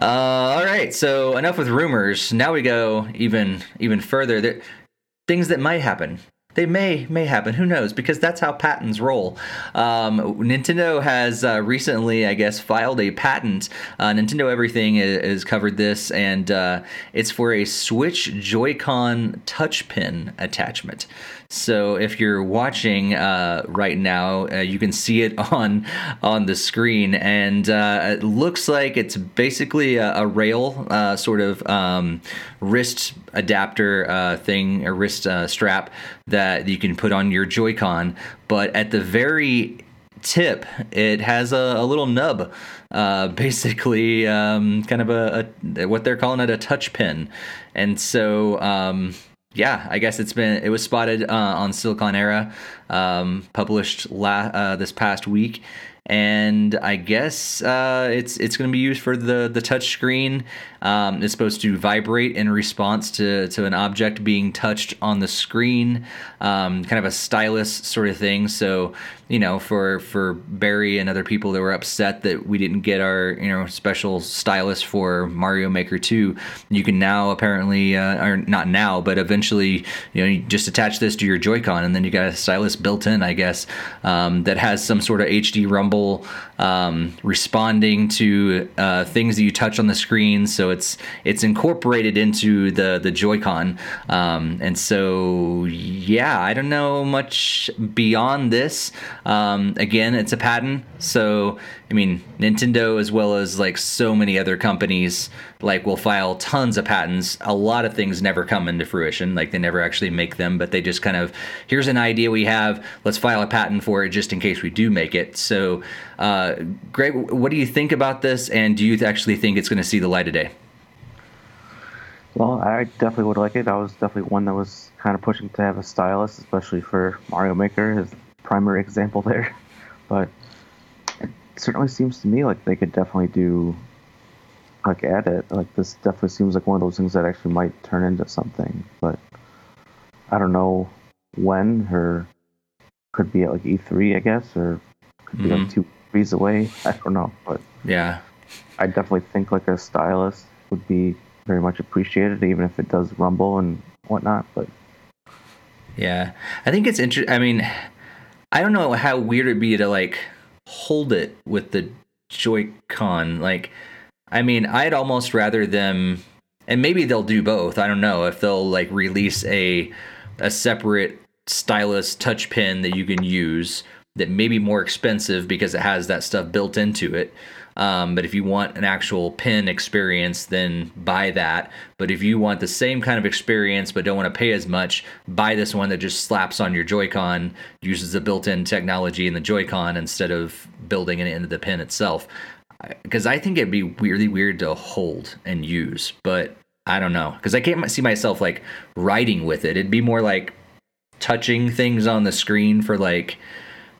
Uh, all right, so enough with rumors. Now we go even even further. There, things that might happen. They may may happen. Who knows? Because that's how patents roll. Um, Nintendo has uh, recently, I guess, filed a patent. Uh, Nintendo Everything has covered this, and uh, it's for a Switch Joy-Con touch pen attachment. So if you're watching uh, right now, uh, you can see it on on the screen, and uh, it looks like it's basically a, a rail sort of um, wrist adapter uh, thing, a wrist uh, strap that you can put on your Joy-Con. But at the very tip, it has a, a little nub, uh, basically um, kind of a, a, what they're calling it a touch pen, and so um, yeah, I guess it's been it was spotted uh, on Siliconera, um, published la- uh, this past week, and I guess uh, it's it's going to be used for the the touch screen. Um, it's supposed to vibrate in response to to an object being touched on the screen, um, kind of a stylus sort of thing. So you know, for for Barry and other people that were upset that we didn't get our you know special stylus for Mario Maker 2, you can now apparently, uh, or not now, but eventually, you know, you just attach this to your Joy-Con and then you got a stylus built in, I guess, um, that has some sort of HD rumble um, responding to uh, things that you touch on the screen. So it's it's incorporated into the the Joy-Con, um, and so yeah, I don't know much beyond this. Um, again, it's a patent, so I mean, Nintendo as well as like so many other companies like will file tons of patents. A lot of things never come into fruition, like they never actually make them, but they just kind of here's an idea we have, let's file a patent for it just in case we do make it. So, uh, Greg, what do you think about this, and do you actually think it's going to see the light of day? Well, I definitely would like it. I was definitely one that was kind of pushing to have a stylus, especially for Mario Maker, primary example there. But it certainly seems to me like they could definitely do like add it. Like this definitely seems like one of those things that actually might turn into something. But I don't know when or could be at like E3, I guess, or could be mm-hmm. like two weeks away. I don't know, but yeah, I definitely think like a stylus would be very much appreciated, even if it does rumble and whatnot. But yeah, I think it's interesting. I mean, I don't know how weird it'd be to like hold it with the Joy-Con. Like, I mean, I'd almost rather them, and maybe they'll do both. I don't know if they'll like release a a separate stylus touch pen that you can use that may be more expensive because it has that stuff built into it. Um, but if you want an actual pen experience, then buy that. But if you want the same kind of experience but don't want to pay as much, buy this one that just slaps on your Joy-Con, uses the built-in technology in the Joy-Con instead of building it into the pen itself. Because I think it'd be really weird to hold and use, but I don't know. Because I can't see myself like writing with it. It'd be more like touching things on the screen for like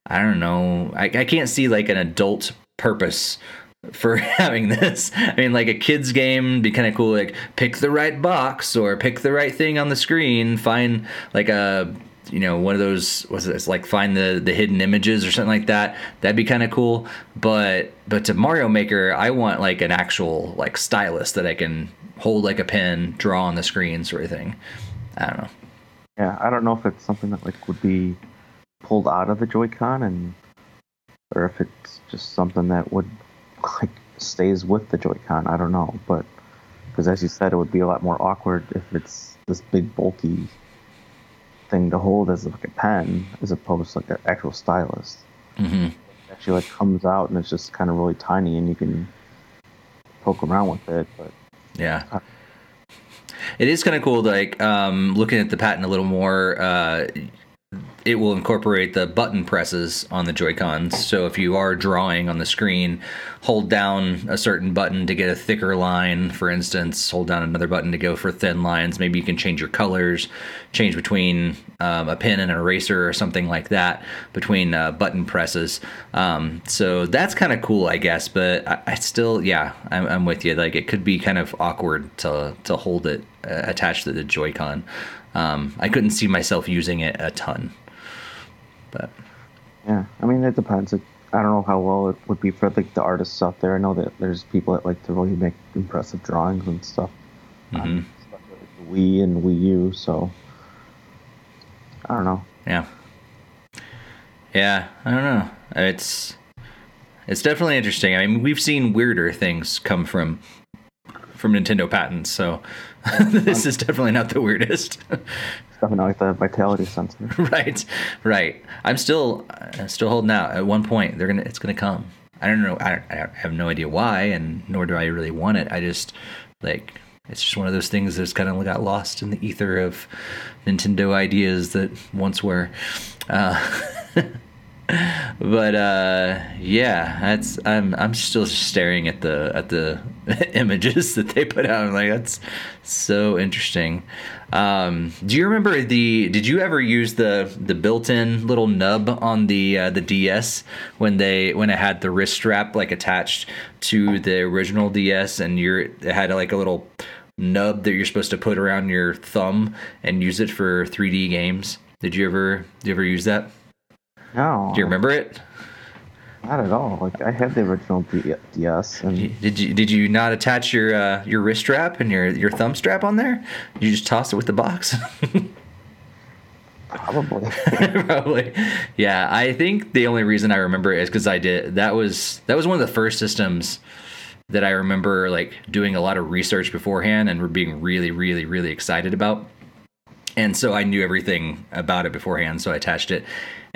I don't know. I, I can't see like an adult purpose for having this. I mean, like a kid's game be kind of cool. Like pick the right box or pick the right thing on the screen. Find like a you know one of those was it like find the the hidden images or something like that. That'd be kind of cool. But but to Mario Maker, I want like an actual like stylus that I can hold like a pen, draw on the screen, sort of thing. I don't know. Yeah, I don't know if it's something that like would be pulled out of the Joy-Con and or if it's just something that would like stays with the Joy-Con. I don't know, but because as you said, it would be a lot more awkward if it's this big bulky thing to hold as like a pen as opposed to like an actual stylus. Mm-hmm. It actually like comes out and it's just kind of really tiny and you can poke around with it. But yeah. It is kind of cool, like um, looking at the patent a little more. Uh, it will incorporate the button presses on the Joy-Cons. So if you are drawing on the screen, hold down a certain button to get a thicker line, for instance, hold down another button to go for thin lines. Maybe you can change your colors, change between um, a pen and an eraser or something like that between uh, button presses. Um, so that's kind of cool, I guess. But I, I still, yeah, I'm, I'm, with you. Like it could be kind of awkward to to hold it uh, attached to the Joy-Con. Um, I couldn't see myself using it a ton. But yeah, I mean it depends. It, I don't know how well it would be for like the artists out there. I know that there's people that like to really make impressive drawings and stuff. Mm-hmm. stuff like Wii and Wii U, so I don't know. Yeah. Yeah, I don't know. It's it's definitely interesting. I mean, we've seen weirder things come from from Nintendo patents, so this is definitely not the weirdest. Something like the vitality sensor. right, right. I'm still uh, still holding out. At one point, they're gonna it's gonna come. I don't know. I, I have no idea why, and nor do I really want it. I just like it's just one of those things that's kind of got lost in the ether of Nintendo ideas that once were. Uh, but uh, yeah, that's I'm I'm still staring at the at the images that they put out. I'm like that's so interesting. Um, do you remember the? Did you ever use the the built-in little nub on the uh, the DS when they when it had the wrist strap like attached to the original DS and you're it had like a little nub that you're supposed to put around your thumb and use it for 3D games? Did you ever did you ever use that? No. Do you remember it? Not at all. Like I had the original DS. And did you did you not attach your uh, your wrist strap and your your thumb strap on there? You just tossed it with the box. Probably. Probably. Yeah, I think the only reason I remember it is because I did that was that was one of the first systems that I remember like doing a lot of research beforehand and being really really really excited about. And so I knew everything about it beforehand, so I attached it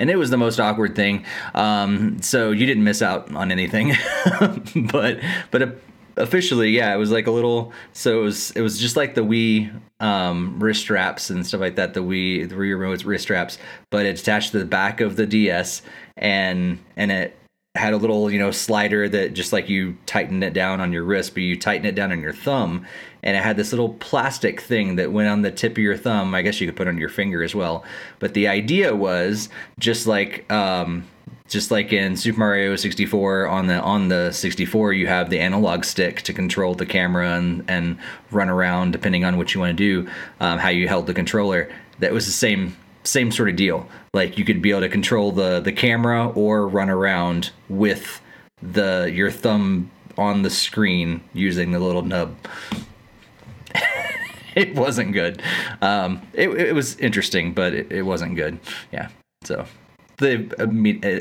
and it was the most awkward thing. Um, so you didn't miss out on anything, but but officially, yeah, it was like a little. So it was it was just like the Wii um, wrist straps and stuff like that. The Wii the Wii remote wrist straps, but it's attached to the back of the DS, and and it had a little you know slider that just like you tighten it down on your wrist but you tighten it down on your thumb and it had this little plastic thing that went on the tip of your thumb. I guess you could put on your finger as well. But the idea was just like um, just like in Super Mario 64 on the on the 64 you have the analog stick to control the camera and and run around depending on what you want to do um, how you held the controller. That was the same same sort of deal. Like you could be able to control the the camera or run around with the your thumb on the screen using the little nub. it wasn't good. Um, it, it was interesting, but it, it wasn't good. Yeah. So they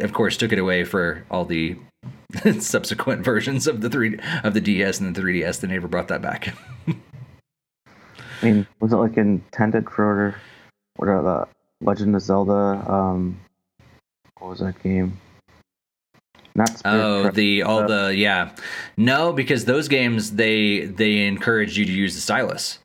of course took it away for all the subsequent versions of the three of the DS and the 3DS. They never brought that back. I mean, was it like intended for what are Legend of Zelda? Um, what was that game? Not Spirit oh Trap, the all uh, the yeah no because those games they they encouraged you to use the stylus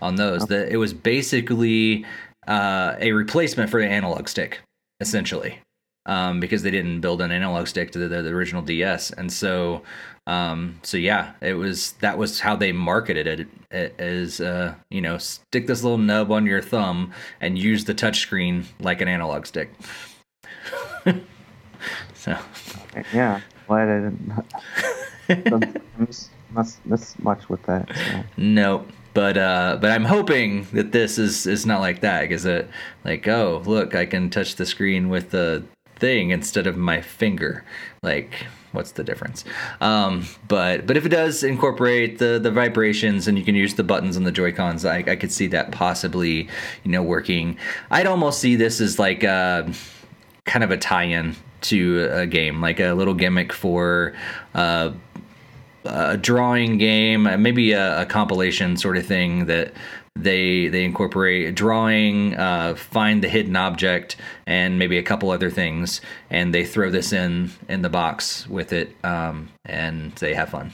on those oh. that it was basically uh, a replacement for the analog stick essentially um, because they didn't build an analog stick to the, the original DS, and so um, so yeah, it was that was how they marketed it, it as uh, you know stick this little nub on your thumb and use the touchscreen like an analog stick. so yeah, why didn't sometimes miss much with that. So. Nope but uh, but I'm hoping that this is is not like that because it like oh look I can touch the screen with the thing instead of my finger. Like, what's the difference? Um, but but if it does incorporate the the vibrations and you can use the buttons on the Joy Cons, I, I could see that possibly you know working. I'd almost see this as like a, kind of a tie-in to a game, like a little gimmick for. Uh, a drawing game, maybe a, a, compilation sort of thing that they they incorporate drawing, uh, find the hidden object, and maybe a couple other things, and they throw this in in the box with it, um, and they have fun.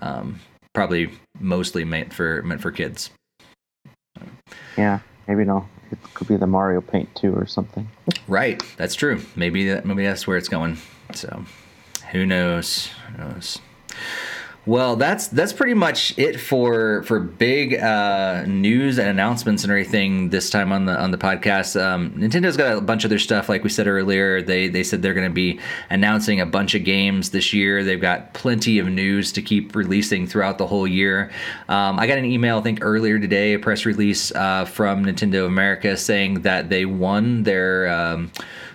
Um, probably mostly meant for meant for kids. Yeah, maybe no. It could be the Mario Paint 2 or something. right, that's true. Maybe that maybe that's where it's going. So, who knows? Who knows? Well, that's that's pretty much it for for big uh, news and announcements and everything this time on the on the podcast. Um, Nintendo's got a bunch of their stuff, like we said earlier. They they said they're going to be announcing a bunch of games this year. They've got plenty of news to keep releasing throughout the whole year. Um, I got an email, I think earlier today, a press release uh, from Nintendo America saying that they won their. Um,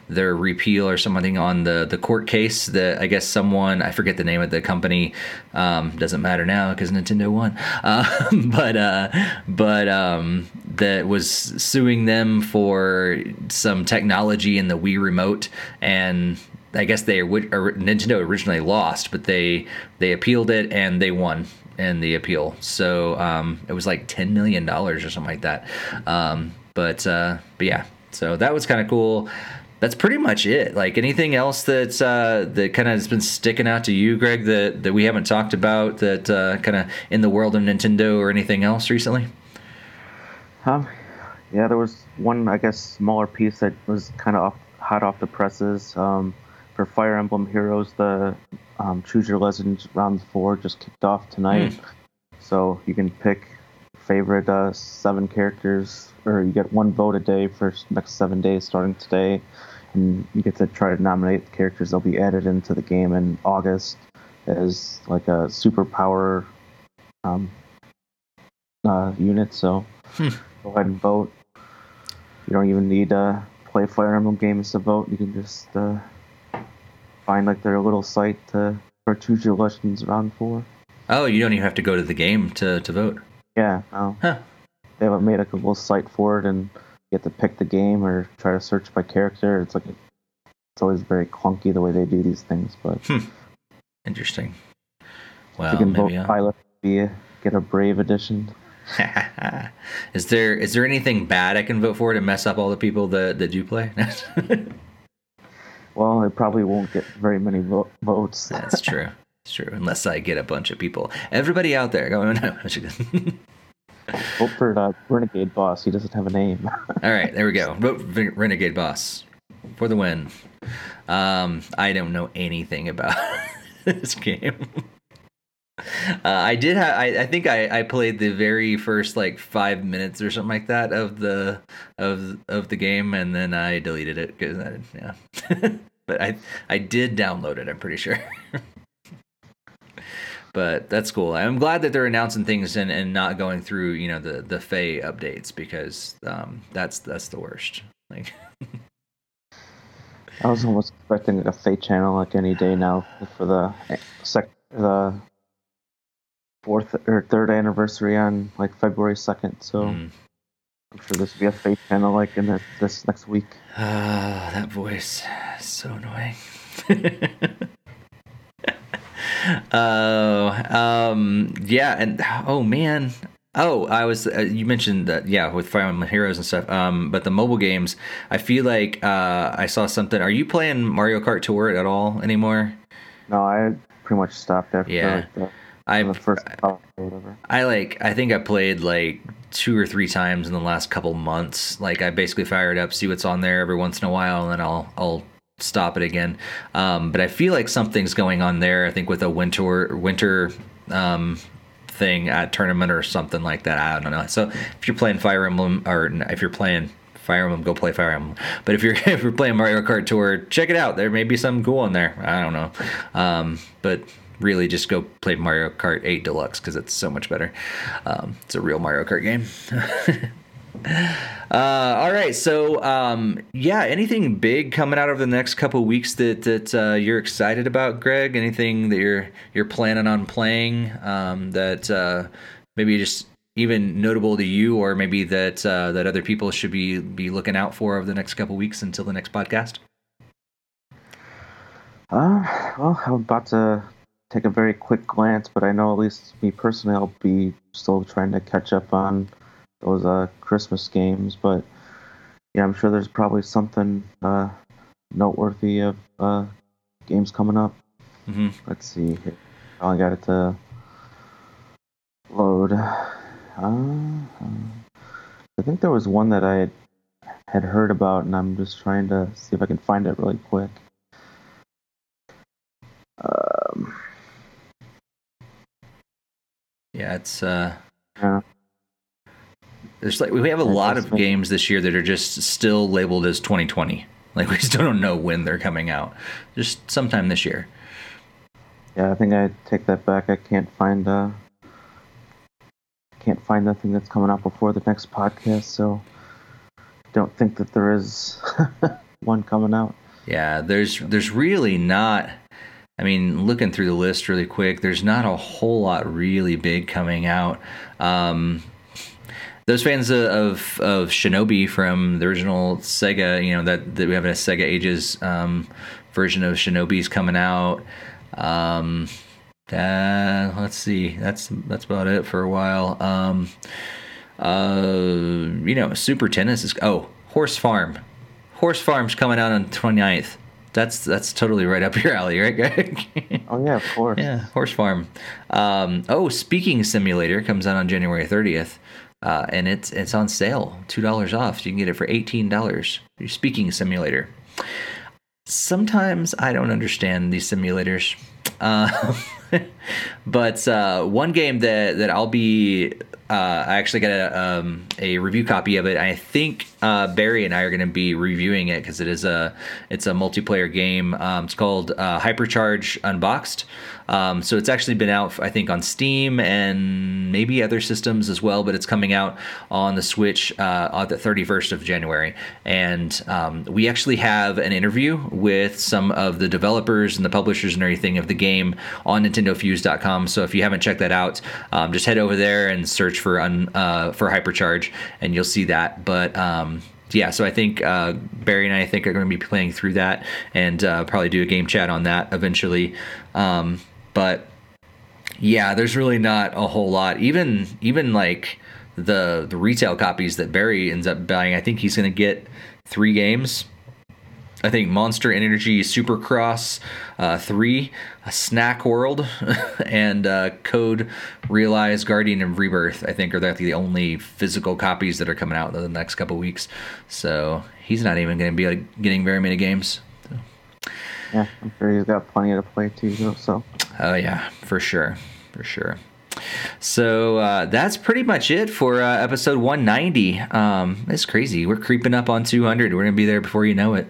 their repeal or something on the the court case that I guess someone I forget the name of the company um, doesn't matter now because Nintendo won, uh, but uh, but um, that was suing them for some technology in the Wii remote and. I guess they would Nintendo originally lost, but they they appealed it and they won in the appeal. So um, it was like ten million dollars or something like that. Um, but uh, but yeah, so that was kind of cool that's pretty much it. Like anything else that's uh, that kind of has been sticking out to you, Greg, that that we haven't talked about that uh, kind of in the world of Nintendo or anything else recently? Um, yeah, there was one I guess smaller piece that was kind of hot off the presses. Um, for Fire Emblem Heroes, the um, Choose Your Legend round four just kicked off tonight, mm. so you can pick favorite uh, seven characters, or you get one vote a day for next seven days starting today and you get to try to nominate the characters that'll be added into the game in August as like a superpower um, uh, unit. So hmm. go ahead and vote. You don't even need to play Fire Emblem games to vote. You can just uh, find like their little site to or choose your round four. Oh, you don't even have to go to the game to, to vote. Yeah, no. Huh. They have made a little site for it, and you have to pick the game or try to search by character. It's like it's always very clunky the way they do these things, but hmm. interesting. Well, you can vote I'll... pilot be get a brave edition. is there is there anything bad I can vote for to mess up all the people that that do play? well, it probably won't get very many vo- votes. That's true. It's true. Unless I get a bunch of people. Everybody out there going. No, Vote for uh, Renegade Boss. He doesn't have a name. All right, there we go. Vote for Renegade Boss for the win. Um, I don't know anything about this game. Uh, I did have. I, I think I, I played the very first like five minutes or something like that of the of of the game, and then I deleted it because I yeah. but I I did download it. I'm pretty sure. But that's cool. I'm glad that they're announcing things and, and not going through you know the the Feh updates because um, that's that's the worst. Like. I was almost expecting a Feh channel like any day now for the sec the fourth or third anniversary on like February second. So mm. I'm sure this will be a Feh channel like in the, this next week. Ah, that voice, so annoying. Oh, um, yeah, and oh man, oh, I was uh, you mentioned that yeah with Fire Emblem Heroes and stuff. Um, but the mobile games, I feel like uh, I saw something. Are you playing Mario Kart Tour at all anymore? No, I pretty much stopped after Yeah. like, I the first couple. I like I think I played like two or three times in the last couple months. Like I basically fire it up, see what's on there every once in a while, and then I'll I'll stop it again. Um, but I feel like something's going on there. I think with a winter winter um, thing at tournament or something like that. I don't know. So if you're playing Fire Emblem or if you're playing Fire Emblem, go play Fire Emblem. But if you're if you're playing Mario Kart Tour, check it out. There may be something cool in there. I don't know. Um, but really, just go play Mario Kart 8 Deluxe because it's so much better. Um, it's a real Mario Kart game. Uh, all right, so um, yeah, anything big coming out over the next couple weeks that that uh, you're excited about, Greg? Anything that you're you're planning on playing um, that uh, maybe just even notable to you, or maybe that uh, that other people should be be looking out for over the next couple weeks until the next podcast? Uh, well, I'm about to take a very quick glance, but I know at least me personally, I'll be still trying to catch up on those uh, Christmas games. But yeah, I'm sure there's probably something uh, noteworthy of uh, games coming up. hmm Let's see. I only got it to load. Uh, I think there was one that I had, had heard about, and I'm just trying to see if I can find it really quick. Um, Yeah, it's uh, yeah. There's like we have a lot of games this year that are just still labeled as 2020. Like we still don't know when they're coming out. Just sometime this year. Yeah, I think I take that back. I can't find uh can't find nothing that's coming out before the next podcast, so don't think that there is one coming out. Yeah, there's there's really not. I mean, looking through the list really quick, there's not a whole lot really big coming out. Um, those fans of, of Shinobi from the original Sega, you know that, that we have a Sega Ages um, version of Shinobi's coming out. Um, uh, let's see, that's that's about it for a while. Um, uh, you know, Super Tennis is oh Horse Farm, Horse Farm's coming out on 29th. That's that's totally right up your alley, right, Greg? Oh yeah, of course. yeah, Horse Farm. Um, oh, Speaking Simulator comes out on January 30th, uh, and it's it's on sale, two dollars off. You can get it for eighteen dollars. Your Speaking Simulator. Sometimes I don't understand these simulators, uh, but uh, one game that that I'll be uh, I actually got a, um, a review copy of it. I think uh, Barry and I are going to be reviewing it because it is a it's a multiplayer game. Um, it's called uh, Hypercharge Unboxed. Um, so it's actually been out, I think, on Steam and maybe other systems as well. But it's coming out on the Switch uh, on the 31st of January. And um, we actually have an interview with some of the developers and the publishers and everything of the game on NintendoFuse.com. So if you haven't checked that out, um, just head over there and search for un, uh, for Hypercharge, and you'll see that. But um, yeah, so I think uh, Barry and I think are going to be playing through that and uh, probably do a game chat on that eventually. Um, but yeah, there's really not a whole lot. Even even like the the retail copies that Barry ends up buying, I think he's going to get three games. I think Monster Energy Supercross uh, 3, uh, Snack World, and uh, Code Realize Guardian of Rebirth, I think, are the the only physical copies that are coming out in the next couple weeks. So he's not even going to be like, getting very many games. Yeah, I'm sure he's got plenty to play too. Though, so Oh yeah, for sure, for sure. So uh, that's pretty much it for uh, episode 190. Um, it's crazy. We're creeping up on 200. We're gonna be there before you know it.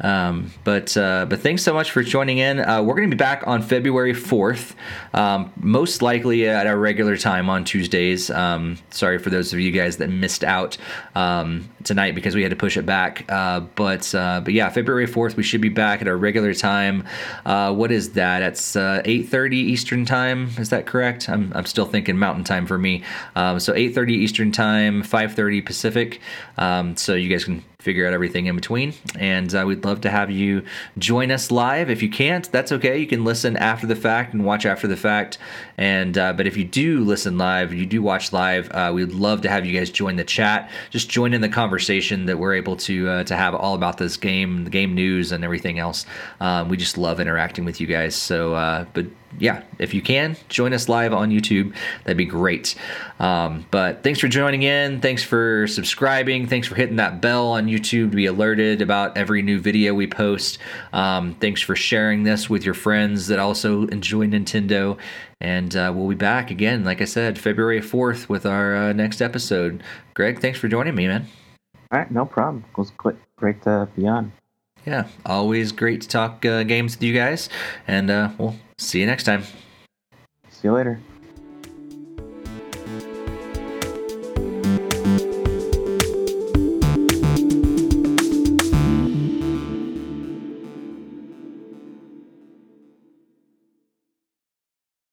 Um, but uh, but thanks so much for joining in. Uh, we're going to be back on February fourth, um, most likely at our regular time on Tuesdays. Um, sorry for those of you guys that missed out um, tonight because we had to push it back. Uh, but uh, but yeah, February fourth we should be back at our regular time. Uh, what is that? It's uh, eight thirty Eastern time. Is that correct? I'm, I'm still thinking Mountain time for me. Um, so eight thirty Eastern time, five thirty Pacific. Um, so you guys can figure out everything in between. And uh, we'd love to have you join us live. If you can't, that's okay. You can listen after the fact and watch after the fact. And uh, but if you do listen live, you do watch live, uh, we'd love to have you guys join the chat. Just join in the conversation that we're able to uh, to have all about this game, the game news, and everything else. Um, we just love interacting with you guys. So, uh, but yeah, if you can, join us live on YouTube. That'd be great. Um, but thanks for joining in. Thanks for subscribing. Thanks for hitting that bell on YouTube to be alerted about every new video we post. Um, thanks for sharing this with your friends that also enjoy Nintendo. And uh, we'll be back again, like I said, February 4th with our uh, next episode. Greg, thanks for joining me, man. All right, no problem. It was great to be on. Yeah, always great to talk uh, games with you guys. And uh, we'll see you next time. See you later.